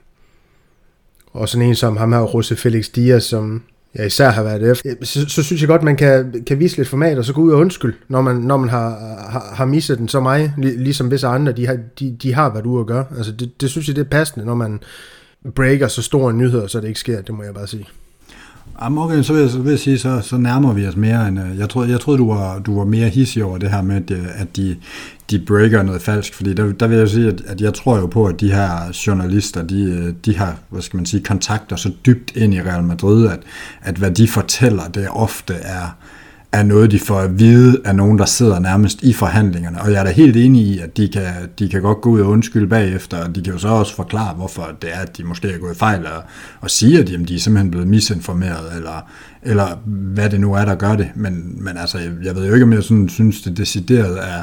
og sådan en som ham her, Jose Felix Diaz, som jeg især har været efter, øh, så, så synes jeg godt, man kan, kan vise lidt format, og så gå ud og undskyld, når man, når man har, har, har misset den så mig, ligesom visse andre, de har, de, de har været ude at gøre. Altså det, det synes jeg, det er passende, når man breaker så store nyheder, så det ikke sker, det må jeg bare sige. Jamen okay, så vil jeg, så vil jeg sige, så, så nærmer vi os mere end... Øh, jeg troede, jeg troede du, var, du var mere hissig over det her med, at, øh, at de, de breaker noget falsk, fordi der, der vil jeg sige, at, at jeg tror jo på, at de her journalister, de, øh, de har, hvad skal man sige, kontakter så dybt ind i Real Madrid, at, at hvad de fortæller, det ofte er er noget, de får at vide af nogen, der sidder nærmest i forhandlingerne. Og jeg er da helt enig i, at de kan, de kan godt gå ud og undskylde bagefter, og de kan jo så også forklare, hvorfor det er, at de måske er gået fejl, og, og sige, at de, de er simpelthen blevet misinformeret, eller, eller hvad det nu er, der gør det. Men, men altså, jeg, jeg ved jo ikke, om jeg sådan, synes, det decideret er,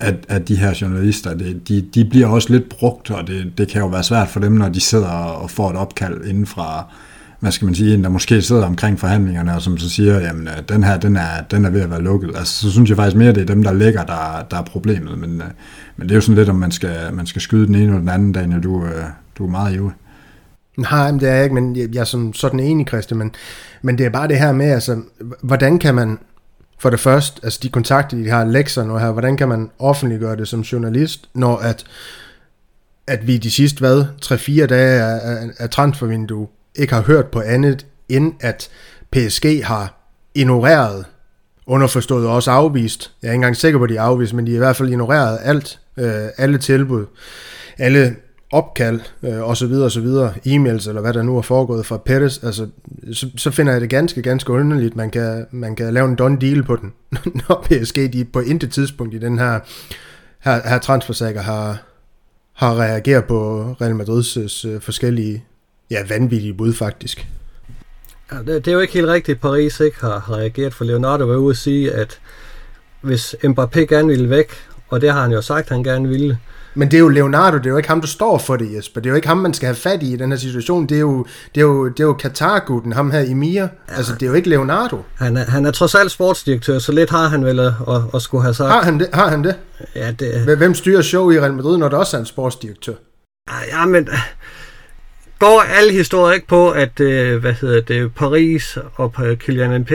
at, at de her journalister, det, de, de bliver også lidt brugt, og det, det kan jo være svært for dem, når de sidder og får et opkald inden fra, hvad skal man sige, en, der måske sidder omkring forhandlingerne, og som så siger, jamen, øh, den her, den er, den er ved at være lukket. Altså, så synes jeg faktisk mere, det er dem, der ligger, der, der er problemet. Men, øh, men det er jo sådan lidt, om man skal, man skal skyde den ene eller den anden, Daniel. Du, øh, du er meget ivrig. Nej, det er jeg ikke, men jeg, jeg er sådan, sådan enig, Christian, men, men det er bare det her med, altså, hvordan kan man, for det første, altså de kontakter, de har lekser nu her, hvordan kan man offentliggøre det som journalist, når at, at vi de sidste, hvad, 3-4 dage af, af, af transfervindue ikke har hørt på andet, end at PSG har ignoreret, underforstået og også afvist, jeg er ikke engang sikker på, at de er afvist, men de har i hvert fald ignoreret alt, øh, alle tilbud, alle opkald øh, og så videre og så videre, e-mails eller hvad der nu er foregået fra Pettis, altså, så, så finder jeg det ganske, ganske underligt, man kan, man kan lave en done deal på den, når PSG de på intet tidspunkt i den her, her, her transfersager har, har reageret på Real Madrids øh, forskellige ja, vanvittige bud faktisk. Ja, det, det er jo ikke helt rigtigt, at Paris ikke har reageret, for Leonardo var ude at sige, at hvis Mbappé gerne ville væk, og det har han jo sagt, han gerne ville, men det er jo Leonardo, det er jo ikke ham, der står for det, Jesper. Det er jo ikke ham, man skal have fat i i den her situation. Det er jo, det er jo, det er jo Katar-gutten, ham her Emir. Ja. Altså, det er jo ikke Leonardo. Han er, han er trods alt sportsdirektør, så lidt har han vel at, at, at skulle have sagt. Har han det? Har han det? Ja, det... Hvem styrer show i Real Madrid, når der også er en sportsdirektør? Ja, men går alle historier ikke på, at øh, hvad hedder det, Paris og Kylian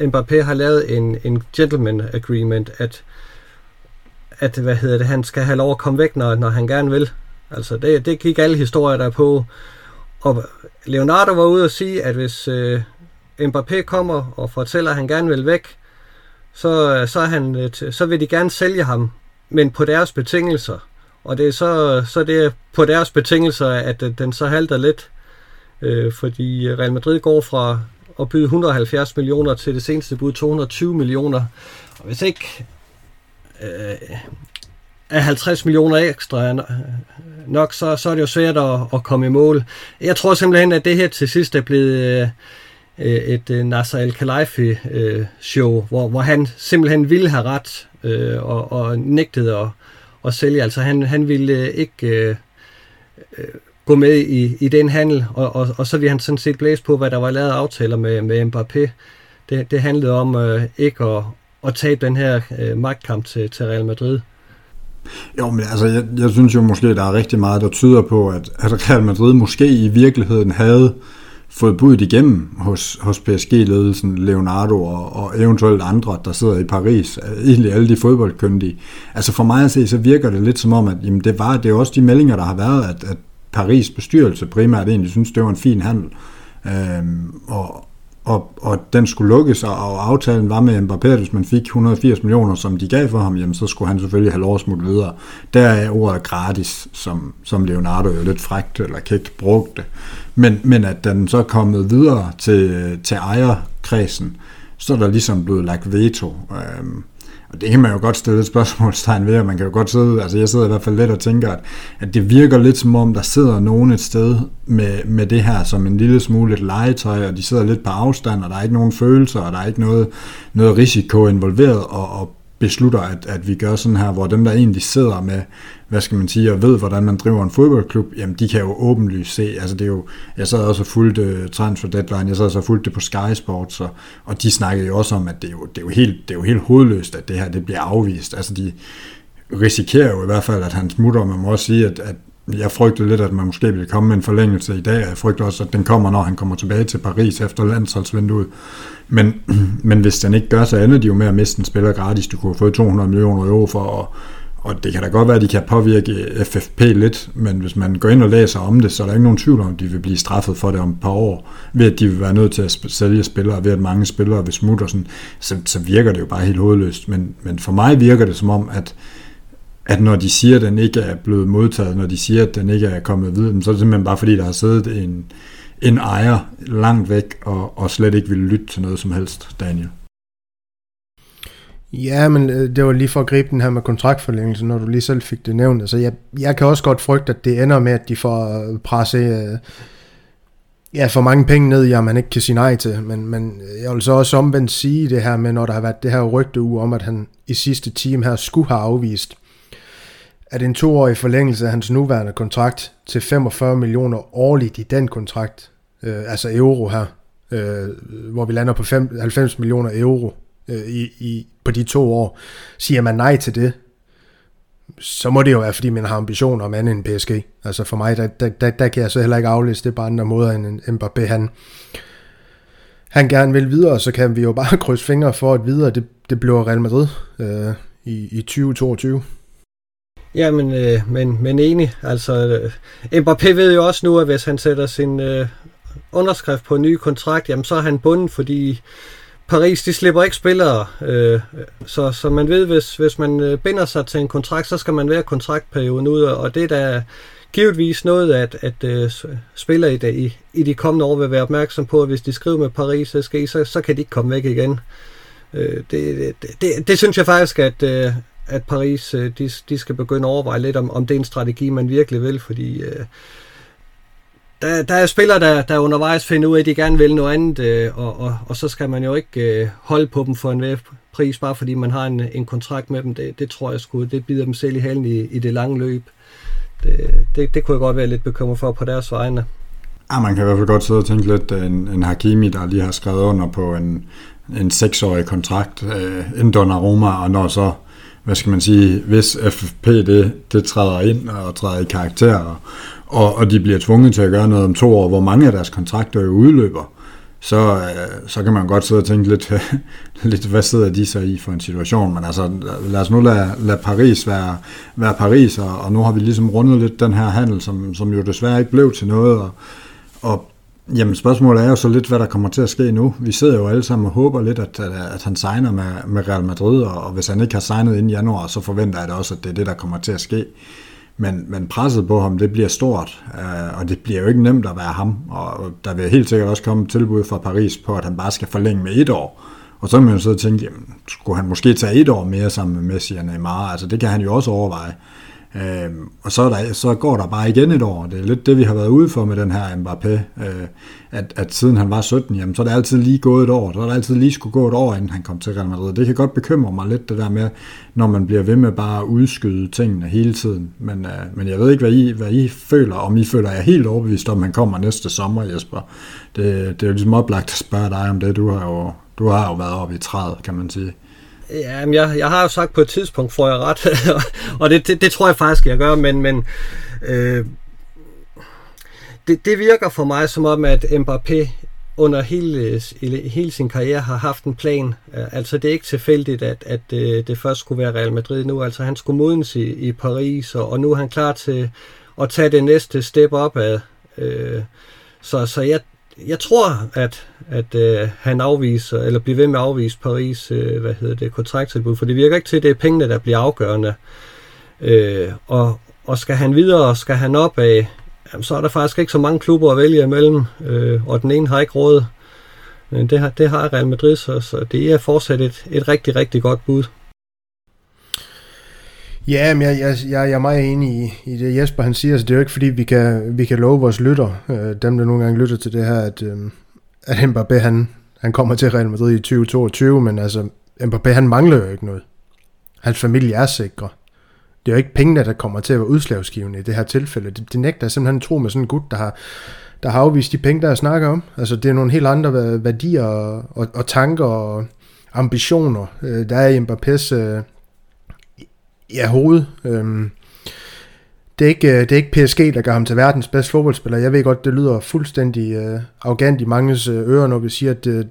Mbappé har lavet en, en gentleman agreement, at, at hvad hedder det, han skal have lov at komme væk, når, når han gerne vil. Altså, det, det gik alle historier der på. Og Leonardo var ude og sige, at hvis øh, Mbappé kommer og fortæller, at han gerne vil væk, så, øh, så, han, øh, så vil de gerne sælge ham, men på deres betingelser. Og det er så, så det er på deres betingelser, at den så halter lidt. Øh, fordi Real Madrid går fra at byde 170 millioner til det seneste bud 220 millioner. Og hvis ikke øh, er 50 millioner ekstra nok, så, så er det jo svært at, at komme i mål. Jeg tror simpelthen, at det her til sidst er blevet øh, et øh, Nasser El-Khelaifi øh, show, hvor, hvor han simpelthen ville have ret øh, og, og nægtede at, at sælge. Altså han, han ville øh, ikke øh, øh, gå med i, i den handel, og, og, og så ville han sådan set blæse på, hvad der var lavet aftaler med, med Mbappé. Det, det handlede om øh, ikke at, at tabe den her øh, magtkamp til, til Real Madrid. Jo, men altså, jeg, jeg synes jo måske, der er rigtig meget, der tyder på, at, at Real Madrid måske i virkeligheden havde øh, fået budt igennem hos, hos PSG-ledelsen, Leonardo og, og eventuelt andre, der sidder i Paris, egentlig alle de fodboldkyndige. Altså for mig at se, så virker det lidt som om, at jamen det, var, det er også de meldinger, der har været, at, at Paris bestyrelse primært egentlig synes, det var en fin handel. Øhm, og, og, og den skulle lukkes, og aftalen var med Mbappé, at hvis man fik 180 millioner, som de gav for ham, jamen, så skulle han selvfølgelig have lov at smutte videre. Der er ordet gratis, som, som Leonardo jo lidt frægt eller kægt brugte. Men, men at den så er kommet videre til, til ejerkredsen, så er der ligesom blevet lagt veto. Øhm, og det kan man jo godt stille et spørgsmålstegn ved, og man kan jo godt sidde, altså jeg sidder i hvert fald lidt og tænker, at, at det virker lidt som om, der sidder nogen et sted med, med det her som en lille smule et legetøj, og de sidder lidt på afstand, og der er ikke nogen følelser, og der er ikke noget, noget risiko involveret, og, og beslutter, at, at vi gør sådan her, hvor dem, der egentlig sidder med, hvad skal man sige, og ved, hvordan man driver en fodboldklub, jamen de kan jo åbenlyst se, altså det er jo, jeg sad også og fulgte uh, Transfer Deadline, jeg sad også og fulgte det på Sky Sports, og, og de snakkede jo også om, at det er jo, det er jo, helt, det er jo helt hovedløst, at det her det bliver afvist, altså de risikerer jo i hvert fald, at han smutter, og man må også sige, at, at jeg frygter lidt, at man måske vil komme med en forlængelse i dag, jeg frygter også, at den kommer, når han kommer tilbage til Paris efter landsholdsvinduet. Men, men hvis den ikke gør, så ender de jo med at miste en spiller gratis. Du kunne have fået 200 millioner euro for, og, og det kan da godt være, at de kan påvirke FFP lidt, men hvis man går ind og læser om det, så er der ikke nogen tvivl om, at de vil blive straffet for det om et par år, ved at de vil være nødt til at sælge spillere, ved at mange spillere vil smutte og sådan, så, så virker det jo bare helt hovedløst. Men, men for mig virker det som om, at at når de siger, at den ikke er blevet modtaget, når de siger, at den ikke er kommet videre, så er det simpelthen bare fordi, der har siddet en, en ejer langt væk og, og slet ikke ville lytte til noget som helst, Daniel. Ja, men øh, det var lige for at gribe den her med kontraktforlængelse, når du lige selv fik det nævnt. Altså, jeg, jeg kan også godt frygte, at det ender med, at de får øh, presse øh, ja, for mange penge ned, ja, man ikke kan sige nej til. Men, men øh, jeg vil så også omvendt sige det her med, når der har været det her rygte uge om, at han i sidste time her skulle have afvist at en toårig forlængelse af hans nuværende kontrakt til 45 millioner årligt i den kontrakt, øh, altså euro her, øh, hvor vi lander på 5, 90 millioner euro øh, i, i, på de to år, siger man nej til det, så må det jo være, fordi man har ambitioner om andet end PSG. Altså for mig, der, der, der, der kan jeg så heller ikke aflæse det på andre måder end Mbappé. Han, han gerne vil videre, så kan vi jo bare krydse fingre for, at videre det, det bliver Real Madrid øh, i, i 2022. Ja, men, øh, men, men enig. Altså, øh, Mbappé ved jo også nu, at hvis han sætter sin øh, underskrift på en ny kontrakt, jamen så er han bunden, fordi Paris, de slipper ikke spillere. Øh, så, så man ved, hvis, hvis man øh, binder sig til en kontrakt, så skal man være kontraktperioden ud, og det er da givetvis noget, at, at øh, spillere i, i, i de kommende år vil være opmærksom på, at hvis de skriver med Paris SG, så, så kan de ikke komme væk igen. Øh, det, det, det, det synes jeg faktisk, at, øh, at Paris øh, de, de skal begynde at overveje lidt, om, om det er en strategi, man virkelig vil, fordi øh, der, der er spillere, der, der undervejs finder ud af, at de gerne vil noget andet, øh, og, og, og så skal man jo ikke øh, holde på dem for en pris, bare fordi man har en, en kontrakt med dem. Det, det tror jeg sgu, det bider dem selv i halen i, i det lange løb. Det, det, det kunne jeg godt være lidt bekymret for på deres vegne. Ja, man kan i hvert fald godt sidde og tænke lidt, øh, en, en Hakimi, der lige har skrevet under på en, en seksårig kontrakt, øh, en Donnarumma, og når så hvad skal man sige, hvis FFP det, det træder ind og træder i karakter, og, og de bliver tvunget til at gøre noget om to år, hvor mange af deres kontrakter jo udløber, så, øh, så kan man godt sidde og tænke lidt, lidt, hvad sidder de så i for en situation, men altså lad os nu lade, lade Paris være, være Paris, og, og nu har vi ligesom rundet lidt den her handel, som, som jo desværre ikke blev til noget, og, og Jamen spørgsmålet er jo så lidt, hvad der kommer til at ske nu. Vi sidder jo alle sammen og håber lidt, at, at han signer med, med Real Madrid, og hvis han ikke har signet inden januar, så forventer jeg da også, at det er det, der kommer til at ske. Men, men presset på ham, det bliver stort, øh, og det bliver jo ikke nemt at være ham. Og der vil helt sikkert også komme et tilbud fra Paris på, at han bare skal forlænge med et år. Og så kan man jo sidde og tænke, jamen, skulle han måske tage et år mere sammen med Messi og Neymar? Altså det kan han jo også overveje. Øh, Øh, og så, der, så går der bare igen et år. Det er lidt det, vi har været ude for med den her Mbappé. Øh, at, at siden han var 17, jamen, så er det altid lige gået et år. Så er det altid lige skulle gå et år, inden han kom til Real Madrid. Det kan godt bekymre mig lidt, det der med, når man bliver ved med bare at udskyde tingene hele tiden. Men, øh, men jeg ved ikke, hvad I, hvad I føler. Om I føler, jeg er helt overbevist om, at han kommer næste sommer, Jesper. Det, det er jo ligesom oplagt at spørge dig om det. Du har jo, du har jo været oppe i træet, kan man sige. Ja, men jeg, jeg har jo sagt på et tidspunkt, får jeg ret, og det, det, det tror jeg faktisk, jeg gør, men, men øh, det, det virker for mig som om, at Mbappé under hele, hele sin karriere har haft en plan. Øh, altså det er ikke tilfældigt, at, at øh, det, først skulle være Real Madrid nu. Altså han skulle modnes i, i Paris, og, og nu er han klar til at tage det næste step op af. Øh, så, så jeg, jeg tror, at, at øh, han afviser, eller bliver ved med at afvise Paris, øh, hvad hedder det, kontrakttilbud, for det virker ikke til, at det er pengene, der bliver afgørende. Øh, og, og skal han videre, og skal han op af, jamen, så er der faktisk ikke så mange klubber at vælge imellem, øh, og den ene har ikke råd. Men det har, det har Real Madrid, så, så det er fortsat et, et rigtig, rigtig godt bud. Ja, men jeg, jeg, jeg, jeg er meget enig i, i det Jesper han siger, så det er jo ikke fordi, vi kan, vi kan love vores lytter, øh, dem der nogle gange lytter til det her, at, øh, at Mbappé han, han kommer til Real Madrid i 2022, men altså, Mbappé han mangler jo ikke noget. Hans familie er sikre. Det er jo ikke pengene, der kommer til at være udslagsgivende i det her tilfælde. Det, det nægter jeg simpelthen tro med sådan en gut, der har, der har afvist de penge, der jeg snakker om. Altså, det er nogle helt andre værdier og, og, og tanker og ambitioner, øh, der er i Mbappés øh, ja, hoved. Øhm, det er, ikke, øh, det er ikke PSG, der gør ham til verdens bedste fodboldspiller. Jeg ved godt, det lyder fuldstændig øh, arrogant i manges øh, ører, når vi siger, at det,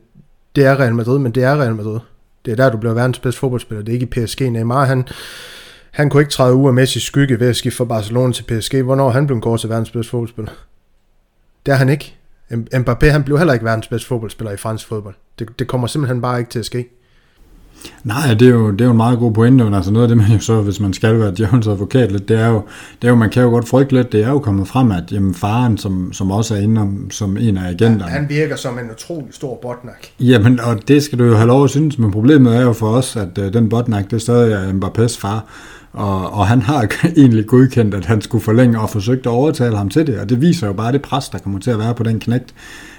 det er Real Madrid, men det er Real Madrid. Det er der, du bliver verdens bedste fodboldspiller. Det er ikke i PSG. Neymar, han, han kunne ikke træde ud af Messi skygge ved at skifte fra Barcelona til PSG. Hvornår han blev kort til verdens bedste fodboldspiller? Det er han ikke. Mbappé, han blev heller ikke verdens bedste fodboldspiller i fransk fodbold. Det, det kommer simpelthen bare ikke til at ske. Nej, det er, jo, det er jo en meget god pointe, men altså noget af det, man jo så, hvis man skal være djævelens advokat lidt, det er, jo, det er jo, man kan jo godt frygte lidt, det er jo kommet frem, at jamen, faren, som, som også er inde om, som en af agenterne. Han, han virker som en utrolig stor botnak. Jamen, og det skal du jo have lov at synes, men problemet er jo for os, at uh, den botnak, det er stadig Mbappés far, og, og han har egentlig godkendt, at han skulle forlænge og forsøgt at overtale ham til det, og det viser jo bare det pres, der kommer til at være på den knægt.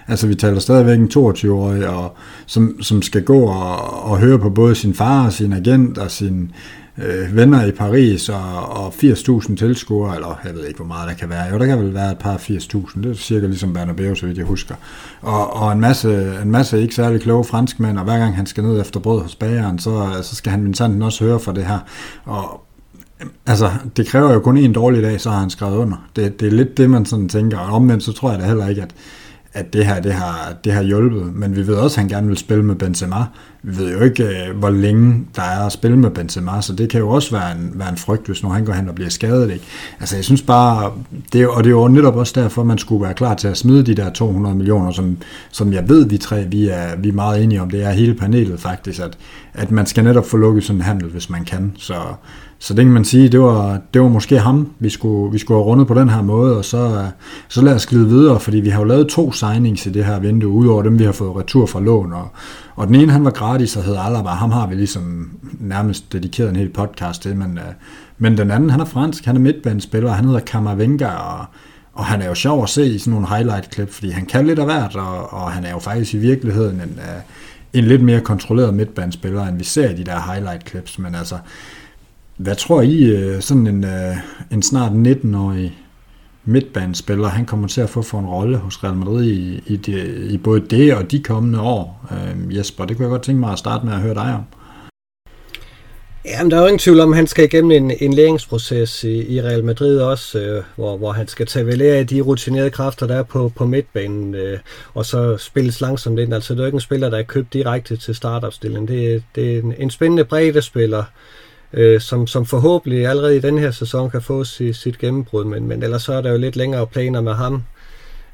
Altså vi taler stadigvæk en 22-årig, og, som, som skal gå og, og høre på både sin far og sin agent og sin øh, venner i Paris og, og 80.000 tilskuere, eller jeg ved ikke, hvor meget der kan være. Jo, der kan vel være et par 80.000, det er cirka ligesom Bernabeu, så vidt jeg husker. Og, og en, masse, en masse ikke særlig kloge franskmænd, og hver gang han skal ned efter brød hos bageren, så, så skal han minsanten også høre for det her. Og, Altså, det kræver jo kun en dårlig dag, så har han skrevet under. Det, det er lidt det, man sådan tænker. Og omvendt, så tror jeg da heller ikke, at, at det her, det har, det har hjulpet. Men vi ved også, at han gerne vil spille med Benzema. Vi ved jo ikke, øh, hvor længe der er at spille med Benzema, så det kan jo også være en, være en frygt, hvis nu han går hen og bliver skadet. Ikke? Altså jeg synes bare, det og det er jo netop også derfor, man skulle være klar til at smide de der 200 millioner, som, som jeg ved, vi tre vi er, vi er meget enige om. Det er hele panelet faktisk, at, at man skal netop få lukket sådan en handel, hvis man kan. Så, så det kan man sige, det var, det var måske ham, vi skulle, vi skulle have rundet på den her måde, og så, så lad os glide videre, fordi vi har jo lavet to signings i det her vindue, udover dem, vi har fået retur fra lån, og, og den ene, han var gratis og hed Alaba, ham har vi ligesom nærmest dedikeret en hel podcast til, men, øh, men den anden, han er fransk, han er midtbanespiller, han hedder Kamavinga, og, og han er jo sjov at se i sådan nogle highlight-klip, fordi han kan lidt af hvert, og, og han er jo faktisk i virkeligheden en, øh, en lidt mere kontrolleret midtbanespiller, end vi ser i de der highlight-clips, men altså, hvad tror I, øh, sådan en, øh, en snart 19-årig midtbanespiller, han kommer til at få for en rolle hos Real Madrid i, i, de, i både det og de kommende år? Øh, Jesper, det kunne jeg godt tænke mig at starte med at høre dig om. Jamen, der er jo ingen tvivl om, at han skal igennem en, en læringsproces i, i Real Madrid også, øh, hvor, hvor han skal tage vel af de rutinerede kræfter, der er på, på midtbanen, øh, og så spilles langsomt ind. Altså, det er jo ikke en spiller, der er købt direkte til startopstillingen. Det, det er en, en spændende bredde spiller, øh, øh, som, som forhåbentlig allerede i den her sæson kan få sit, sit gennembrud, men, men ellers så er der jo lidt længere planer med ham.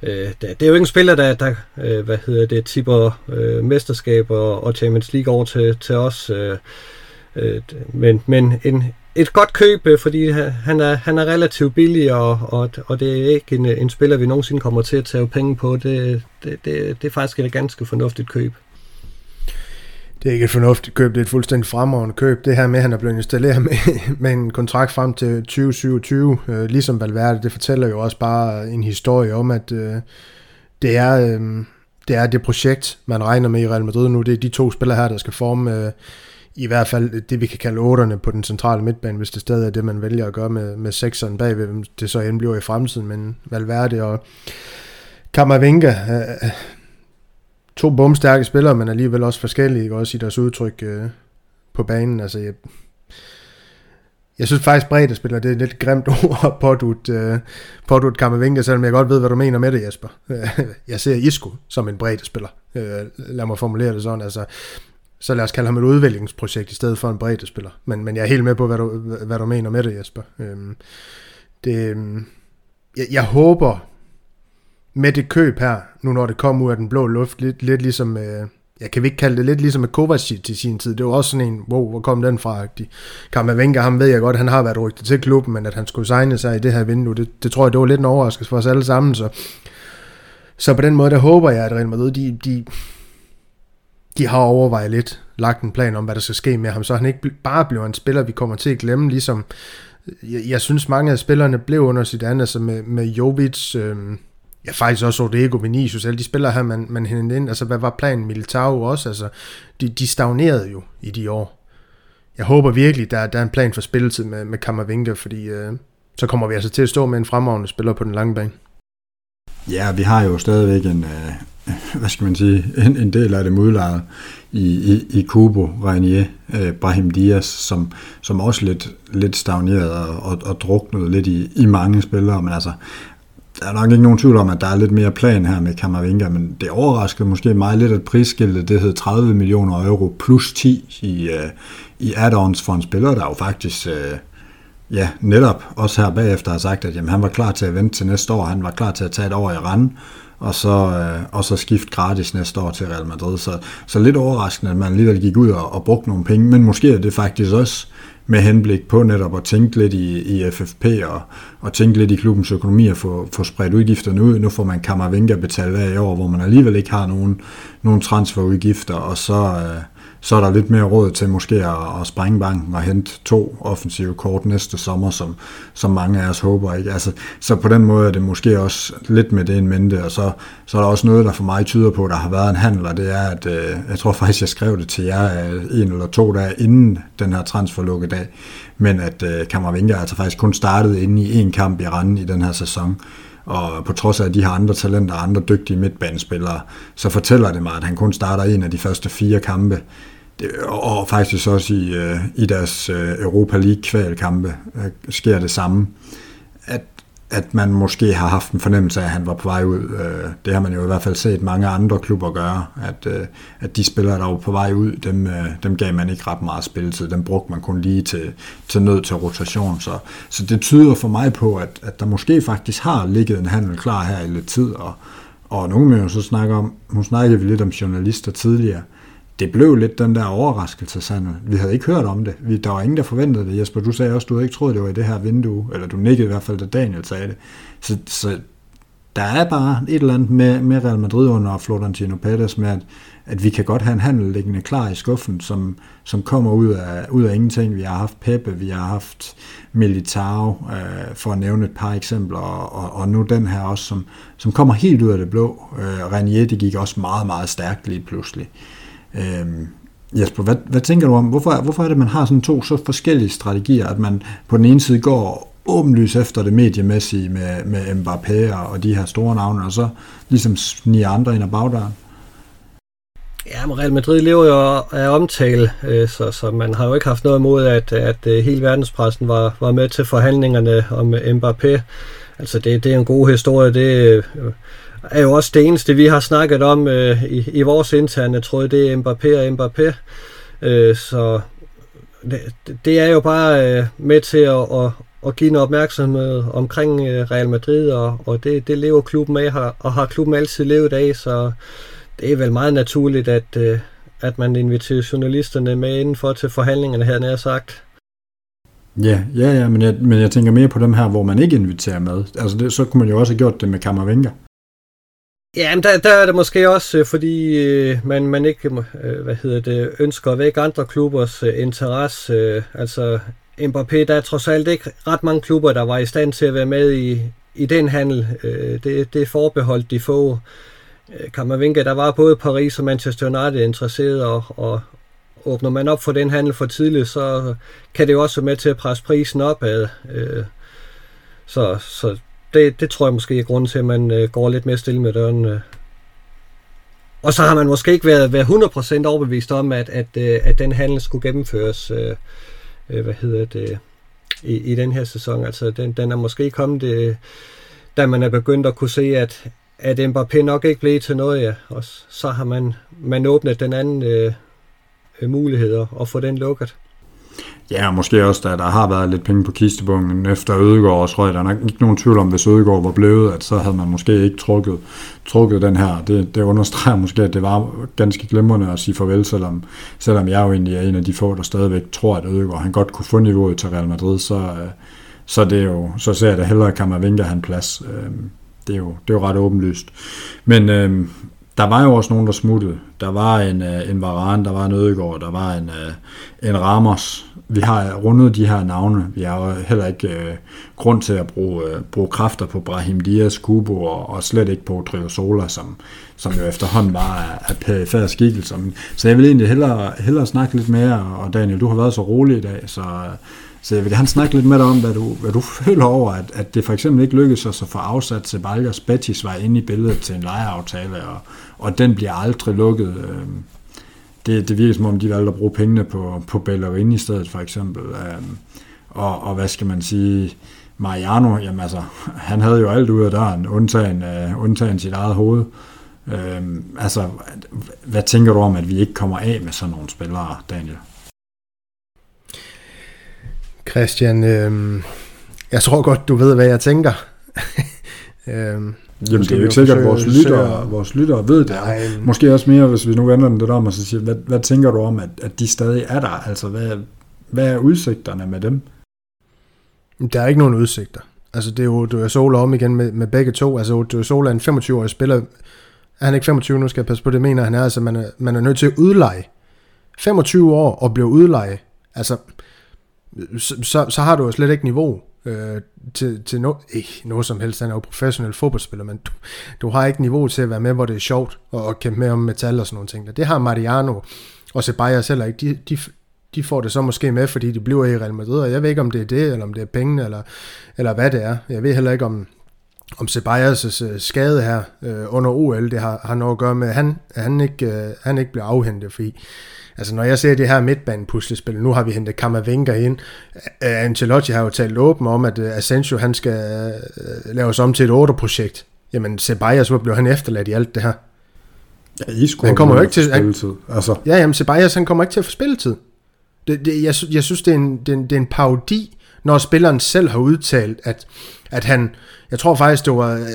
Øh, det, det er jo ikke en spiller, der, der øh, hvad hedder det, tipper øh, mesterskaber og Champions League over til, til os, øh, øh, men, men en, et godt køb, øh, fordi han er, han er relativt billig, og, og, og det er ikke en, en spiller, vi nogensinde kommer til at tage penge på. Det, det, det, det er faktisk et ganske fornuftigt køb det er ikke et fornuftigt køb, det er et fuldstændig fremragende køb. Det her med, at han er blevet installeret med, med en kontrakt frem til 2027, øh, ligesom Valverde, det fortæller jo også bare en historie om, at øh, det, er, øh, det er det projekt, man regner med i Real Madrid nu. Det er de to spillere her, der skal forme øh, i hvert fald det, vi kan kalde otterne på den centrale midtbane, hvis det stadig er det, man vælger at gøre med, med sekseren bagved, det så end bliver i fremtiden, men Valverde og Camavinga, øh, to bomstærke spillere, men alligevel også forskellige, ikke? også i deres udtryk øh, på banen. Altså, jeg, jeg synes faktisk, bredde spiller, det er et lidt grimt ord at pådut, øh, pådut Kammervinke, selvom jeg godt ved, hvad du mener med det, Jesper. jeg ser Isco som en bredde spiller. Øh, lad mig formulere det sådan. Altså, så lad os kalde ham et udviklingsprojekt i stedet for en bredde spiller. Men, men jeg er helt med på, hvad du, hvad du mener med det, Jesper. Øh, det, øhm, jeg, jeg håber, med det køb her, nu når det kom ud af den blå luft, lidt, lidt ligesom, øh, jeg kan vi ikke kalde det lidt ligesom med Kovacic til sin tid, det var også sådan en, wow, hvor kom den fra? Kammervenka, ham ved jeg godt, han har været rygtet til klubben, men at han skulle signe sig i det her vindue, det, det tror jeg, det var lidt en overraskelse for os alle sammen, så, så på den måde, der håber jeg, at Real Madrid, de, de, de har overvejet lidt, lagt en plan om, hvad der skal ske med ham, så han ikke bare bliver en spiller, vi kommer til at glemme, ligesom øh, jeg, jeg synes mange af spillerne blev under sit andet, altså med, med Jovic, øh, ja faktisk også Rodrigo Vinicius, alle de spillere her, man, man hentede ind, altså hvad var planen, Militao også, altså de, de stagnerede jo i de år. Jeg håber virkelig, der, der er en plan for spilletid med, med Kammervinke, fordi øh, så kommer vi altså til at stå med en fremragende spiller på den lange bane. Ja, vi har jo stadigvæk en, øh, hvad skal man sige, en, en del af det modlejet i, i, i Kubo, Reinier, øh, Brahim Dias, som, som også lidt, lidt stagneret og, og, og druknet lidt i, i mange spillere, men altså, der er nok ikke nogen tvivl om, at der er lidt mere plan her med Kammervinga, men det overraskede måske mig lidt, at prisskiltet det hed 30 millioner euro plus 10 i, uh, i add-ons for en spiller, der jo faktisk uh, ja, netop også her bagefter har sagt, at jamen, han var klar til at vente til næste år, han var klar til at tage et år i rand, og så, uh, og så skift gratis næste år til Real Madrid. Så, så lidt overraskende, at man alligevel gik ud og, og brugte nogle penge, men måske er det faktisk også med henblik på netop at tænke lidt i, i FFP og, og tænke lidt i klubbens økonomi og få, få spredt udgifterne ud. Nu får man Kammervenga betalt af i år, hvor man alligevel ikke har nogen, nogen transferudgifter, og så, øh, så er der lidt mere råd til måske at, at sprænge banken og hente to offensive kort næste sommer, som, som mange af os håber. Ikke? Altså, så på den måde er det måske også lidt med det en mente, og så, så er der også noget, der for mig tyder på, at der har været en handel, og det er, at øh, jeg tror faktisk, jeg skrev det til jer øh, en eller to dage inden den her transferlukkedag, men at øh, Kammervinger altså faktisk kun startede inde i en kamp i Randen i den her sæson, og på trods af, at de har andre talenter og andre dygtige midtbanespillere, så fortæller det mig, at han kun starter en af de første fire kampe. Og faktisk også i, øh, i deres øh, Europa League kvalkampe øh, sker det samme, at, at man måske har haft en fornemmelse af, at han var på vej ud. Øh, det har man jo i hvert fald set mange andre klubber gøre, at, øh, at de spillere, der var på vej ud, dem, øh, dem gav man ikke ret meget spilletid. Dem brugte man kun lige til, til nød til rotation. Så, så det tyder for mig på, at, at der måske faktisk har ligget en handel klar her i lidt tid, og, og nogen vil jo så snakke om, nu snakkede vi lidt om journalister tidligere, det blev lidt den der overraskelse, sådan. Vi havde ikke hørt om det. Vi, der var ingen, der forventede det. Jesper, du sagde også, du havde ikke troet, det var i det her vindue, eller du nikkede i hvert fald, da Daniel sagde det. Så, så der er bare et eller andet med, med Real Madrid under Florentino Pérez med, at, at vi kan godt have en handel liggende klar i skuffen, som, som kommer ud af, ud af ingenting. Vi har haft Pepe, vi har haft Militao, øh, for at nævne et par eksempler, og, og, og nu den her også, som, som kommer helt ud af det blå. Øh, Renier, det gik også meget, meget stærkt lige pludselig. Øhm, Jesper, hvad, hvad tænker du om, hvorfor, hvorfor er det, man har sådan to så forskellige strategier, at man på den ene side går åbenlyst efter det mediemæssige med, med Mbappé og de her store navne, og så ligesom sniger andre ind ad bagdøren? Ja, men Real Madrid lever jo af omtale, øh, så, så man har jo ikke haft noget imod, at, at øh, hele verdenspressen var, var med til forhandlingerne om Mbappé. Altså, det, det er en god historie. Det, øh, er jo også det eneste, vi har snakket om øh, i, i vores interne tråd, det er Mbappé og Mbappé. Øh, så det, det er jo bare øh, med til at, at, at give en opmærksomhed omkring øh, Real Madrid, og, og det, det lever klubben af, og har klubben altid levet af, så det er vel meget naturligt, at, øh, at man inviterer journalisterne med indenfor til forhandlingerne, her nær sagt. Ja, ja, ja, men jeg, men jeg tænker mere på dem her, hvor man ikke inviterer med. Altså det, så kunne man jo også have gjort det med Kammervenga. Ja, men der, der er det måske også, øh, fordi øh, man, man ikke øh, hvad hedder det, ønsker at vække andre klubbers øh, interesse. Øh, altså, Mbappé, der er trods alt ikke ret mange klubber, der var i stand til at være med i, i den handel. Det, det er forbeholdt de få. Kammervinke, der var både Paris og Manchester United interesseret, og, og åbner man op for den handel for tidligt, så kan det jo også være med til at presse prisen opad. Så, så det, det tror jeg måske er grunden til, at man øh, går lidt mere stille med døren. Øh. Og så har man måske ikke været, været 100% overbevist om, at, at, øh, at den handel skulle gennemføres øh, øh, hvad hedder det, i, i den her sæson. Altså, den, den er måske kommet, øh, da man er begyndt at kunne se, at, at Mbappé nok ikke blev til noget, ja. Og så har man, man åbnet den anden øh, øh mulighed og få den lukket. Ja, måske også, da der har været lidt penge på kistebungen efter Ødegård og Røg. Der er nok ikke nogen tvivl om, hvis Ødegård var blevet, at så havde man måske ikke trukket, trukket den her. Det, det understreger måske, at det var ganske glimrende at sige farvel, selvom, selvom jeg jo egentlig er en af de få, der stadigvæk tror, at Ødegård han godt kunne få niveauet til Real Madrid, så, øh, så, det er jo, så ser jeg det hellere, at Kammervinga han plads. Øhm, det er, jo, det er jo ret åbenlyst. Men øh, der var jo også nogen, der smuttede. Der var en, øh, en Varane, der var en Ødegård, der var en, øh, en Ramos. Vi har rundet de her navne. Vi har jo heller ikke øh, grund til at bruge, øh, bruge kræfter på Brahim Diaz, Kubo og, og slet ikke på Triosola, som, som jo efterhånden var af, af perifære skikkelser. Så jeg vil egentlig hellere, hellere snakke lidt mere, og Daniel, du har været så rolig i dag, så så jeg vil gerne snakke lidt med dig om, hvad du, hvad du føler over, at, at det for eksempel ikke lykkedes os at få afsat Ceballos Betis var inde i billedet til en lejeaftale, og, og den bliver aldrig lukket. Øh, det, det virker som om, de valgte at bruge pengene på, på Bellerin i stedet for eksempel. Øhm, og, og hvad skal man sige, Mariano, jamen altså, han havde jo alt ud af døren, undtagen, øh, undtagen sit eget hoved. Øhm, altså, hvad tænker du om, at vi ikke kommer af med sådan nogle spillere, Daniel? Christian, øh, jeg tror godt, du ved, hvad jeg tænker. øh, Jamen, det er jo ikke sikkert, at vores lyttere, vores lyttere ved det. Nej, Måske også mere, hvis vi nu vender den lidt om og så siger, hvad, hvad tænker du om, at, at de stadig er der? Altså, hvad, hvad er udsigterne med dem? Der er ikke nogen udsigter. Altså, det er jo, du er Sola om igen med, med begge to. Altså, du er Sola en 25-årig spiller. Er han ikke 25 nu, skal jeg passe på, det mener han er. Altså, man er, man er nødt til at udleje. 25 år og blive udleje. Altså, så, så har du jo slet ikke niveau øh, til, til no, ikke noget som helst. Han er jo professionel fodboldspiller, men du, du har ikke niveau til at være med, hvor det er sjovt og, og kæmpe med om metal og sådan nogle ting. Det har Mariano og Ceballos heller ikke. De, de, de får det så måske med, fordi de bliver i Real Madrid, og jeg ved ikke, om det er det, eller om det er pengene, eller, eller hvad det er. Jeg ved heller ikke, om, om Ceballos' øh, skade her øh, under OL, det har, har noget at gøre med, at han, han, ikke, øh, han ikke bliver afhentet, fordi Altså når jeg ser det her midtbane-puslespil, nu har vi hentet Kammervenker ind, Ancelotti har jo talt åben om, at øh, Asensio han skal øh, laves om til et 8-projekt. Jamen Ceballos, hvor blev han efterladt i alt det her? Ja, I han kommer jo ikke til spilletid. Altså. Ja, jamen Ceballos han kommer ikke til at få spilletid. Det, det, jeg, jeg synes, det er, en, det, er en, det er en parodi, når spilleren selv har udtalt, at, at han, jeg tror faktisk, det var øh,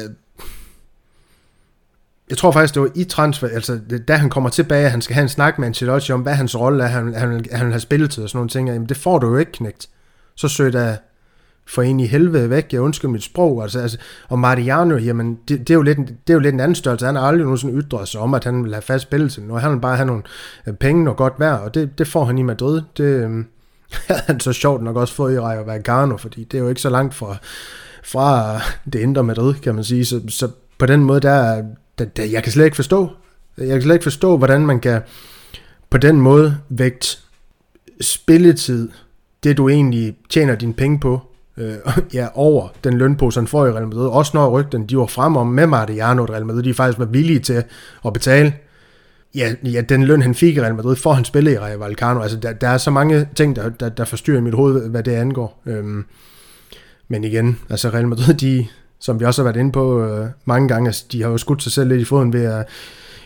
jeg tror faktisk, det var i transfer, altså da han kommer tilbage, han skal have en snak med Ancelotti om, hvad hans rolle er, han, han, han vil have spilletid og sådan nogle ting, jamen det får du jo ikke knægt. Så søg da for en i helvede væk, jeg undskylder mit sprog, altså, altså og Mariano, jamen det, det, er jo lidt, det er jo lidt en anden størrelse, han har aldrig nogensinde ytret sig om, at han vil have fast spilletid, nu han vil bare have nogle øh, penge og godt værd, og det, det får han i Madrid, det øh, havde han så sjovt nok også fået i Rayo Vallecano, fordi det er jo ikke så langt fra, fra det indre Madrid, kan man sige, så, så på den måde, der, det, det, jeg kan slet ikke forstå. Jeg kan slet ikke forstå, hvordan man kan på den måde vægt spilletid, det du egentlig tjener dine penge på, øh, ja, over den lønpose, han får i Real Madrid. Også når rygten, de var frem om med Mariano og Real Madrid, de faktisk var villige til at betale ja, ja, den løn, han fik i Real Madrid, for han spillede i Rayo Vallecano. Altså, der, der er så mange ting, der, der, der forstyrrer mit hoved, hvad det angår. Øhm, men igen, altså Real Madrid, de, som vi også har været inde på øh, mange gange, altså, de har jo skudt sig selv lidt i foden ved at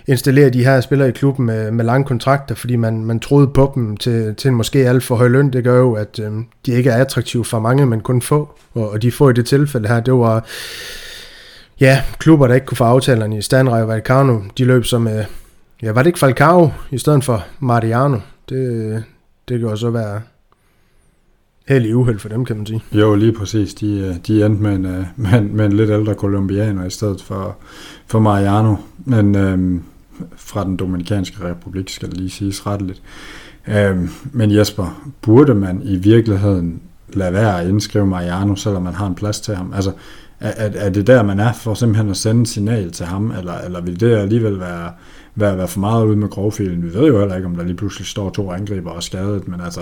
installere de her spillere i klubben med, med lange kontrakter, fordi man, man troede på dem til, til en måske alt for høj løn. Det gør jo, at øh, de ikke er attraktive for mange, men kun få. Og, og de få i det tilfælde her, det var ja, klubber, der ikke kunne få aftalerne i Stanrej og Valcano. de løb som, øh, ja, var det ikke Falcao i stedet for Mariano? Det, øh, det kan jo så være held i uheld for dem, kan man sige. Jo, lige præcis. De, øh, de endte med en, øh, med, en, med en lidt ældre kolumbianer i stedet for, for Mariano, men øhm, fra den Dominikanske Republik, skal det lige siges retteligt. Øhm, men Jesper, burde man i virkeligheden lade være at indskrive Mariano, selvom man har en plads til ham? Altså, er, er det der, man er for simpelthen at sende signal til ham, eller, eller vil det alligevel være, være, være for meget ude med grovfilen? Vi ved jo heller ikke, om der lige pludselig står to angriber og skadet, men altså,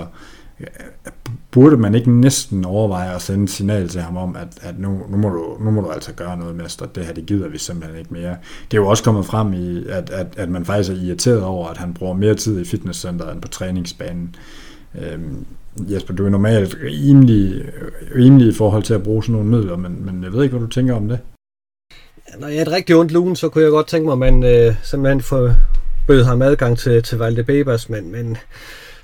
burde man ikke næsten overveje at sende et signal til ham om, at, at nu, nu, må du, nu må du altså gøre noget, mester. Det her, det gider vi simpelthen ikke mere. Det er jo også kommet frem i, at, at, at man faktisk er irriteret over, at han bruger mere tid i fitnesscenteret end på træningsbanen. Øhm, Jesper, du er normalt rimelig, rimelig i forhold til at bruge sådan nogle midler, men, men jeg ved ikke, hvad du tænker om det. Når jeg er et rigtig ondt lun, så kunne jeg godt tænke mig, at man øh, simpelthen får bød ham adgang til, til Valdebebas, men, men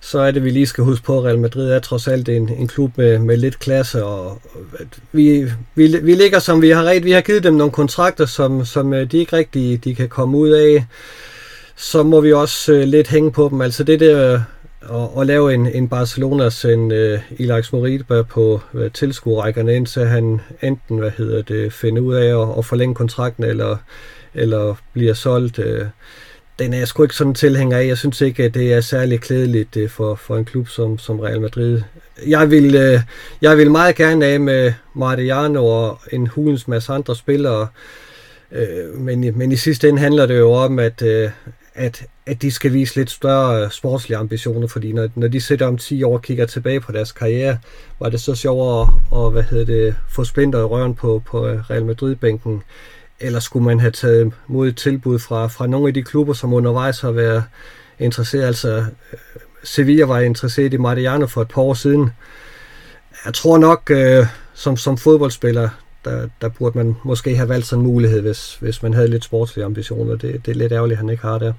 så er det, vi lige skal huske på, at Real Madrid er trods alt en, en klub med, med lidt klasse, og, og vi, vi, vi ligger som vi har ret. Vi har givet dem nogle kontrakter, som, som øh, de ikke rigtig de kan komme ud af. Så må vi også uh, lidt hænge på dem. Altså det der øh, at, at lave en, en Barcelonas en uh, Ilax Moritba på uh, ind, indtil han enten hvad hedder det, finder ud af at, at forlænge kontrakten, eller eller bliver solgt. Øh, den er jeg sgu ikke sådan tilhænger af. Jeg synes ikke, at det er særlig klædeligt øh, for, for en klub som, som Real Madrid. Jeg vil, øh, jeg vil meget gerne af med Mariano og en hulens masse andre spillere, øh, men, men i sidste ende handler det jo om, at, at, at de skal vise lidt større sportslige ambitioner, fordi når, når de sidder om 10 år og kigger tilbage på deres karriere, var det så sjovere at, at hvad hedder det, få splinter i røren på, på Real Madrid-bænken, eller skulle man have taget mod et tilbud fra, fra nogle af de klubber, som undervejs har været interesseret? Altså, øh, Sevilla var interesseret i Mariano for et par år siden. Jeg tror nok, øh, som, som fodboldspiller, der, der burde man måske have valgt sådan en mulighed, hvis, hvis man havde lidt sportslige ambitioner. Det, det er lidt ærgerligt, at han ikke har det.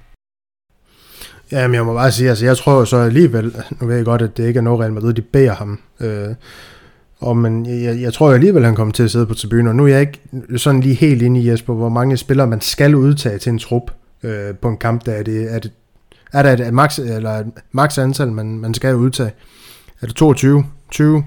Ja, men jeg må bare sige, altså jeg tror så alligevel, nu ved jeg godt, at det ikke er noget Real Madrid, de beder ham. Øh, og men jeg, jeg tror alligevel, han kommer til at sidde på tribunen, og nu er jeg ikke sådan lige helt inde i Jesper, hvor mange spillere man skal udtage til en trup øh, på en kamp, der er det, er det er der et, et max, eller et max antal, man, man skal udtage? Er det 22? 20?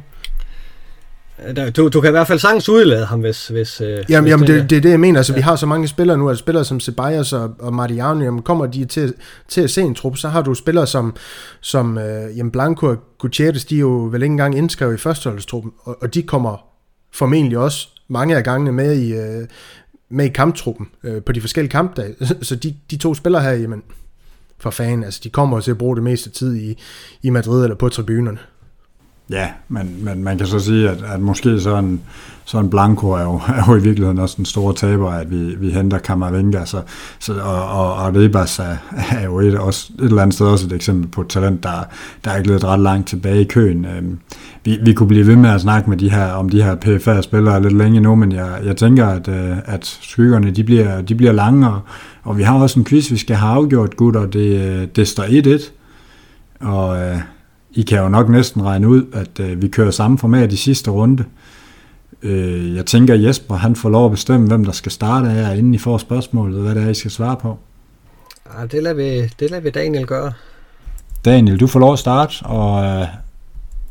Du, du kan i hvert fald sagtens udlade ham, hvis... hvis øh, jamen, hvis jamen det, det er det, jeg mener. Altså, ja. Vi har så mange spillere nu, altså spillere som Ceballos og, og Mariano, jamen, kommer de til, til at se en trup, så har du spillere som, som øh, jamen Blanco og Gutierrez, de er jo vel ikke engang indskrevet i førsteholdstruppen, og, og de kommer formentlig også mange af gangene med i, øh, med i kamptruppen øh, på de forskellige kampdage. Så de, de to spillere her, jamen, for fanden, altså de kommer til at bruge det meste tid i, i Madrid eller på tribunerne. Ja, men, men man kan så sige, at, at måske sådan, sådan Blanco er jo, er jo i virkeligheden også den stor taber, at vi, vi henter Kammervenga, så, så, og, og, og Ribas er, er jo et, også, et eller andet sted også et eksempel på et talent, der, der er glædet ret langt tilbage i køen. Øhm, vi, vi kunne blive ved med at snakke med de her, om de her PFA-spillere lidt længe nu, men jeg, jeg tænker, at, øh, at skyggerne de bliver, de bliver lange, og, og vi har også en quiz, vi skal have afgjort, gutter. Det, øh, det står 1-1, og øh, i kan jo nok næsten regne ud, at øh, vi kører samme format i sidste runde. Øh, jeg tænker, at Jesper han får lov at bestemme, hvem der skal starte her, inden I får spørgsmålet, hvad det er, I skal svare på. Ja, det lader vi, det lader vi Daniel gøre. Daniel, du får lov at starte, og øh,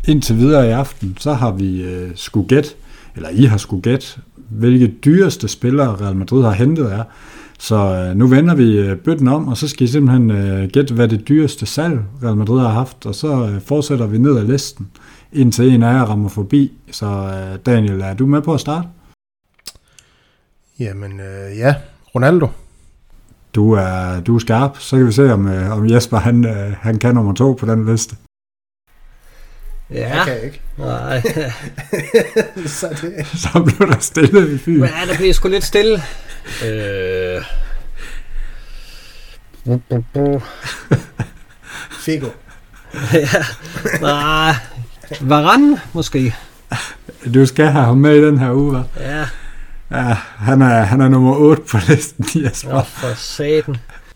indtil videre i aften, så har vi øh, skulle gætte, eller I har skulle gætte, hvilke dyreste spillere Real Madrid har hentet er. Så øh, nu vender vi øh, bøtten om, og så skal I simpelthen øh, gætte, hvad det dyreste salg Real Madrid har haft, og så øh, fortsætter vi ned ad listen, indtil en af jer rammer forbi. Så øh, Daniel, er du med på at starte? Jamen øh, ja, Ronaldo. Du er, du er skarp, så kan vi se, om, øh, om Jesper han, øh, han kan nummer to på den liste. Ja. Jeg kan ikke. Nej. så, det... så blev der stille i fyren. Ja, der blev sgu lidt stille. Øh... Figo. ja, nej. Varane, måske. Du skal have ham med i den her uge, hva'? Ja. Ja, han er, han er nummer 8 på listen, Jesper. Åh, for satan.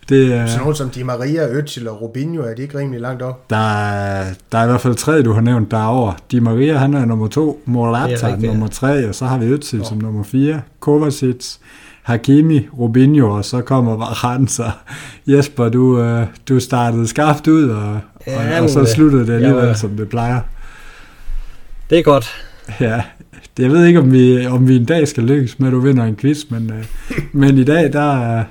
Det er... Så nogen som Di Maria, Özil og Rubinho, er de ikke rimelig langt op? Der er, der er i hvert fald tre, du har nævnt derovre. Di Maria, han er nummer to. Morata er nummer tre, og så har vi Özil oh. som nummer fire. Kovacic, Hakimi, Rubinho, og så kommer Varane, så Jesper, du, øh, du startede skarpt ud, og, ja, og, og så sluttede det alligevel, ja, som det plejer. Det er godt. Ja, jeg ved ikke, om vi, om vi en dag skal lykkes med, at du vinder en quiz, men, øh, men i dag, der,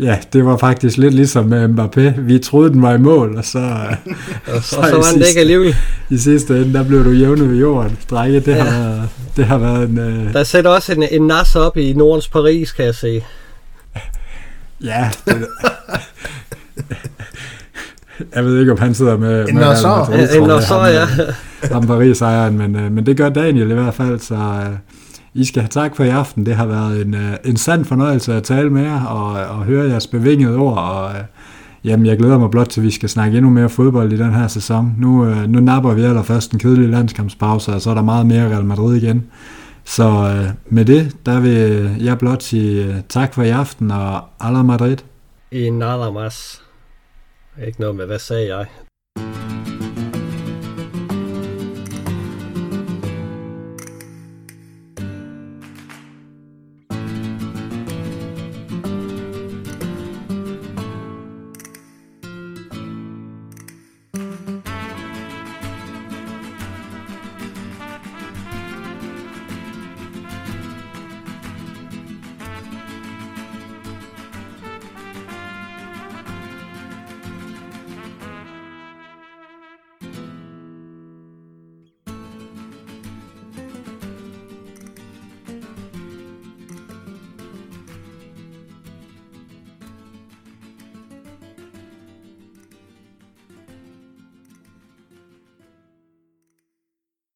Ja, det var faktisk lidt ligesom med Mbappé. Vi troede, den var i mål, og så... og så, så var den ikke alligevel. I sidste ende, der blev du jævne ved jorden. Drenge, det, ja. har, det har været en... Uh... Der sætter også en, en nas op i Nordens Paris, kan jeg se. Ja, det, jeg ved ikke, om han sidder med... En Nassau. En Nassau, ja. Ham Paris-ejeren, men, uh, men det gør Daniel i hvert fald, så... Uh, i skal have tak for i aften. Det har været en, uh, en sand fornøjelse at tale med jer og, og høre jeres bevingede ord. Og, uh, jamen, jeg glæder mig blot til, at vi skal snakke endnu mere fodbold i den her sæson. Nu, øh, nu napper vi allerførst en kedelig landskampspause, og så er der meget mere Real Madrid igen. Så øh, med det, der vil jeg blot sige øh, tak for i aften og alla Madrid. I nada más. Ikke noget med, hvad sagde jeg?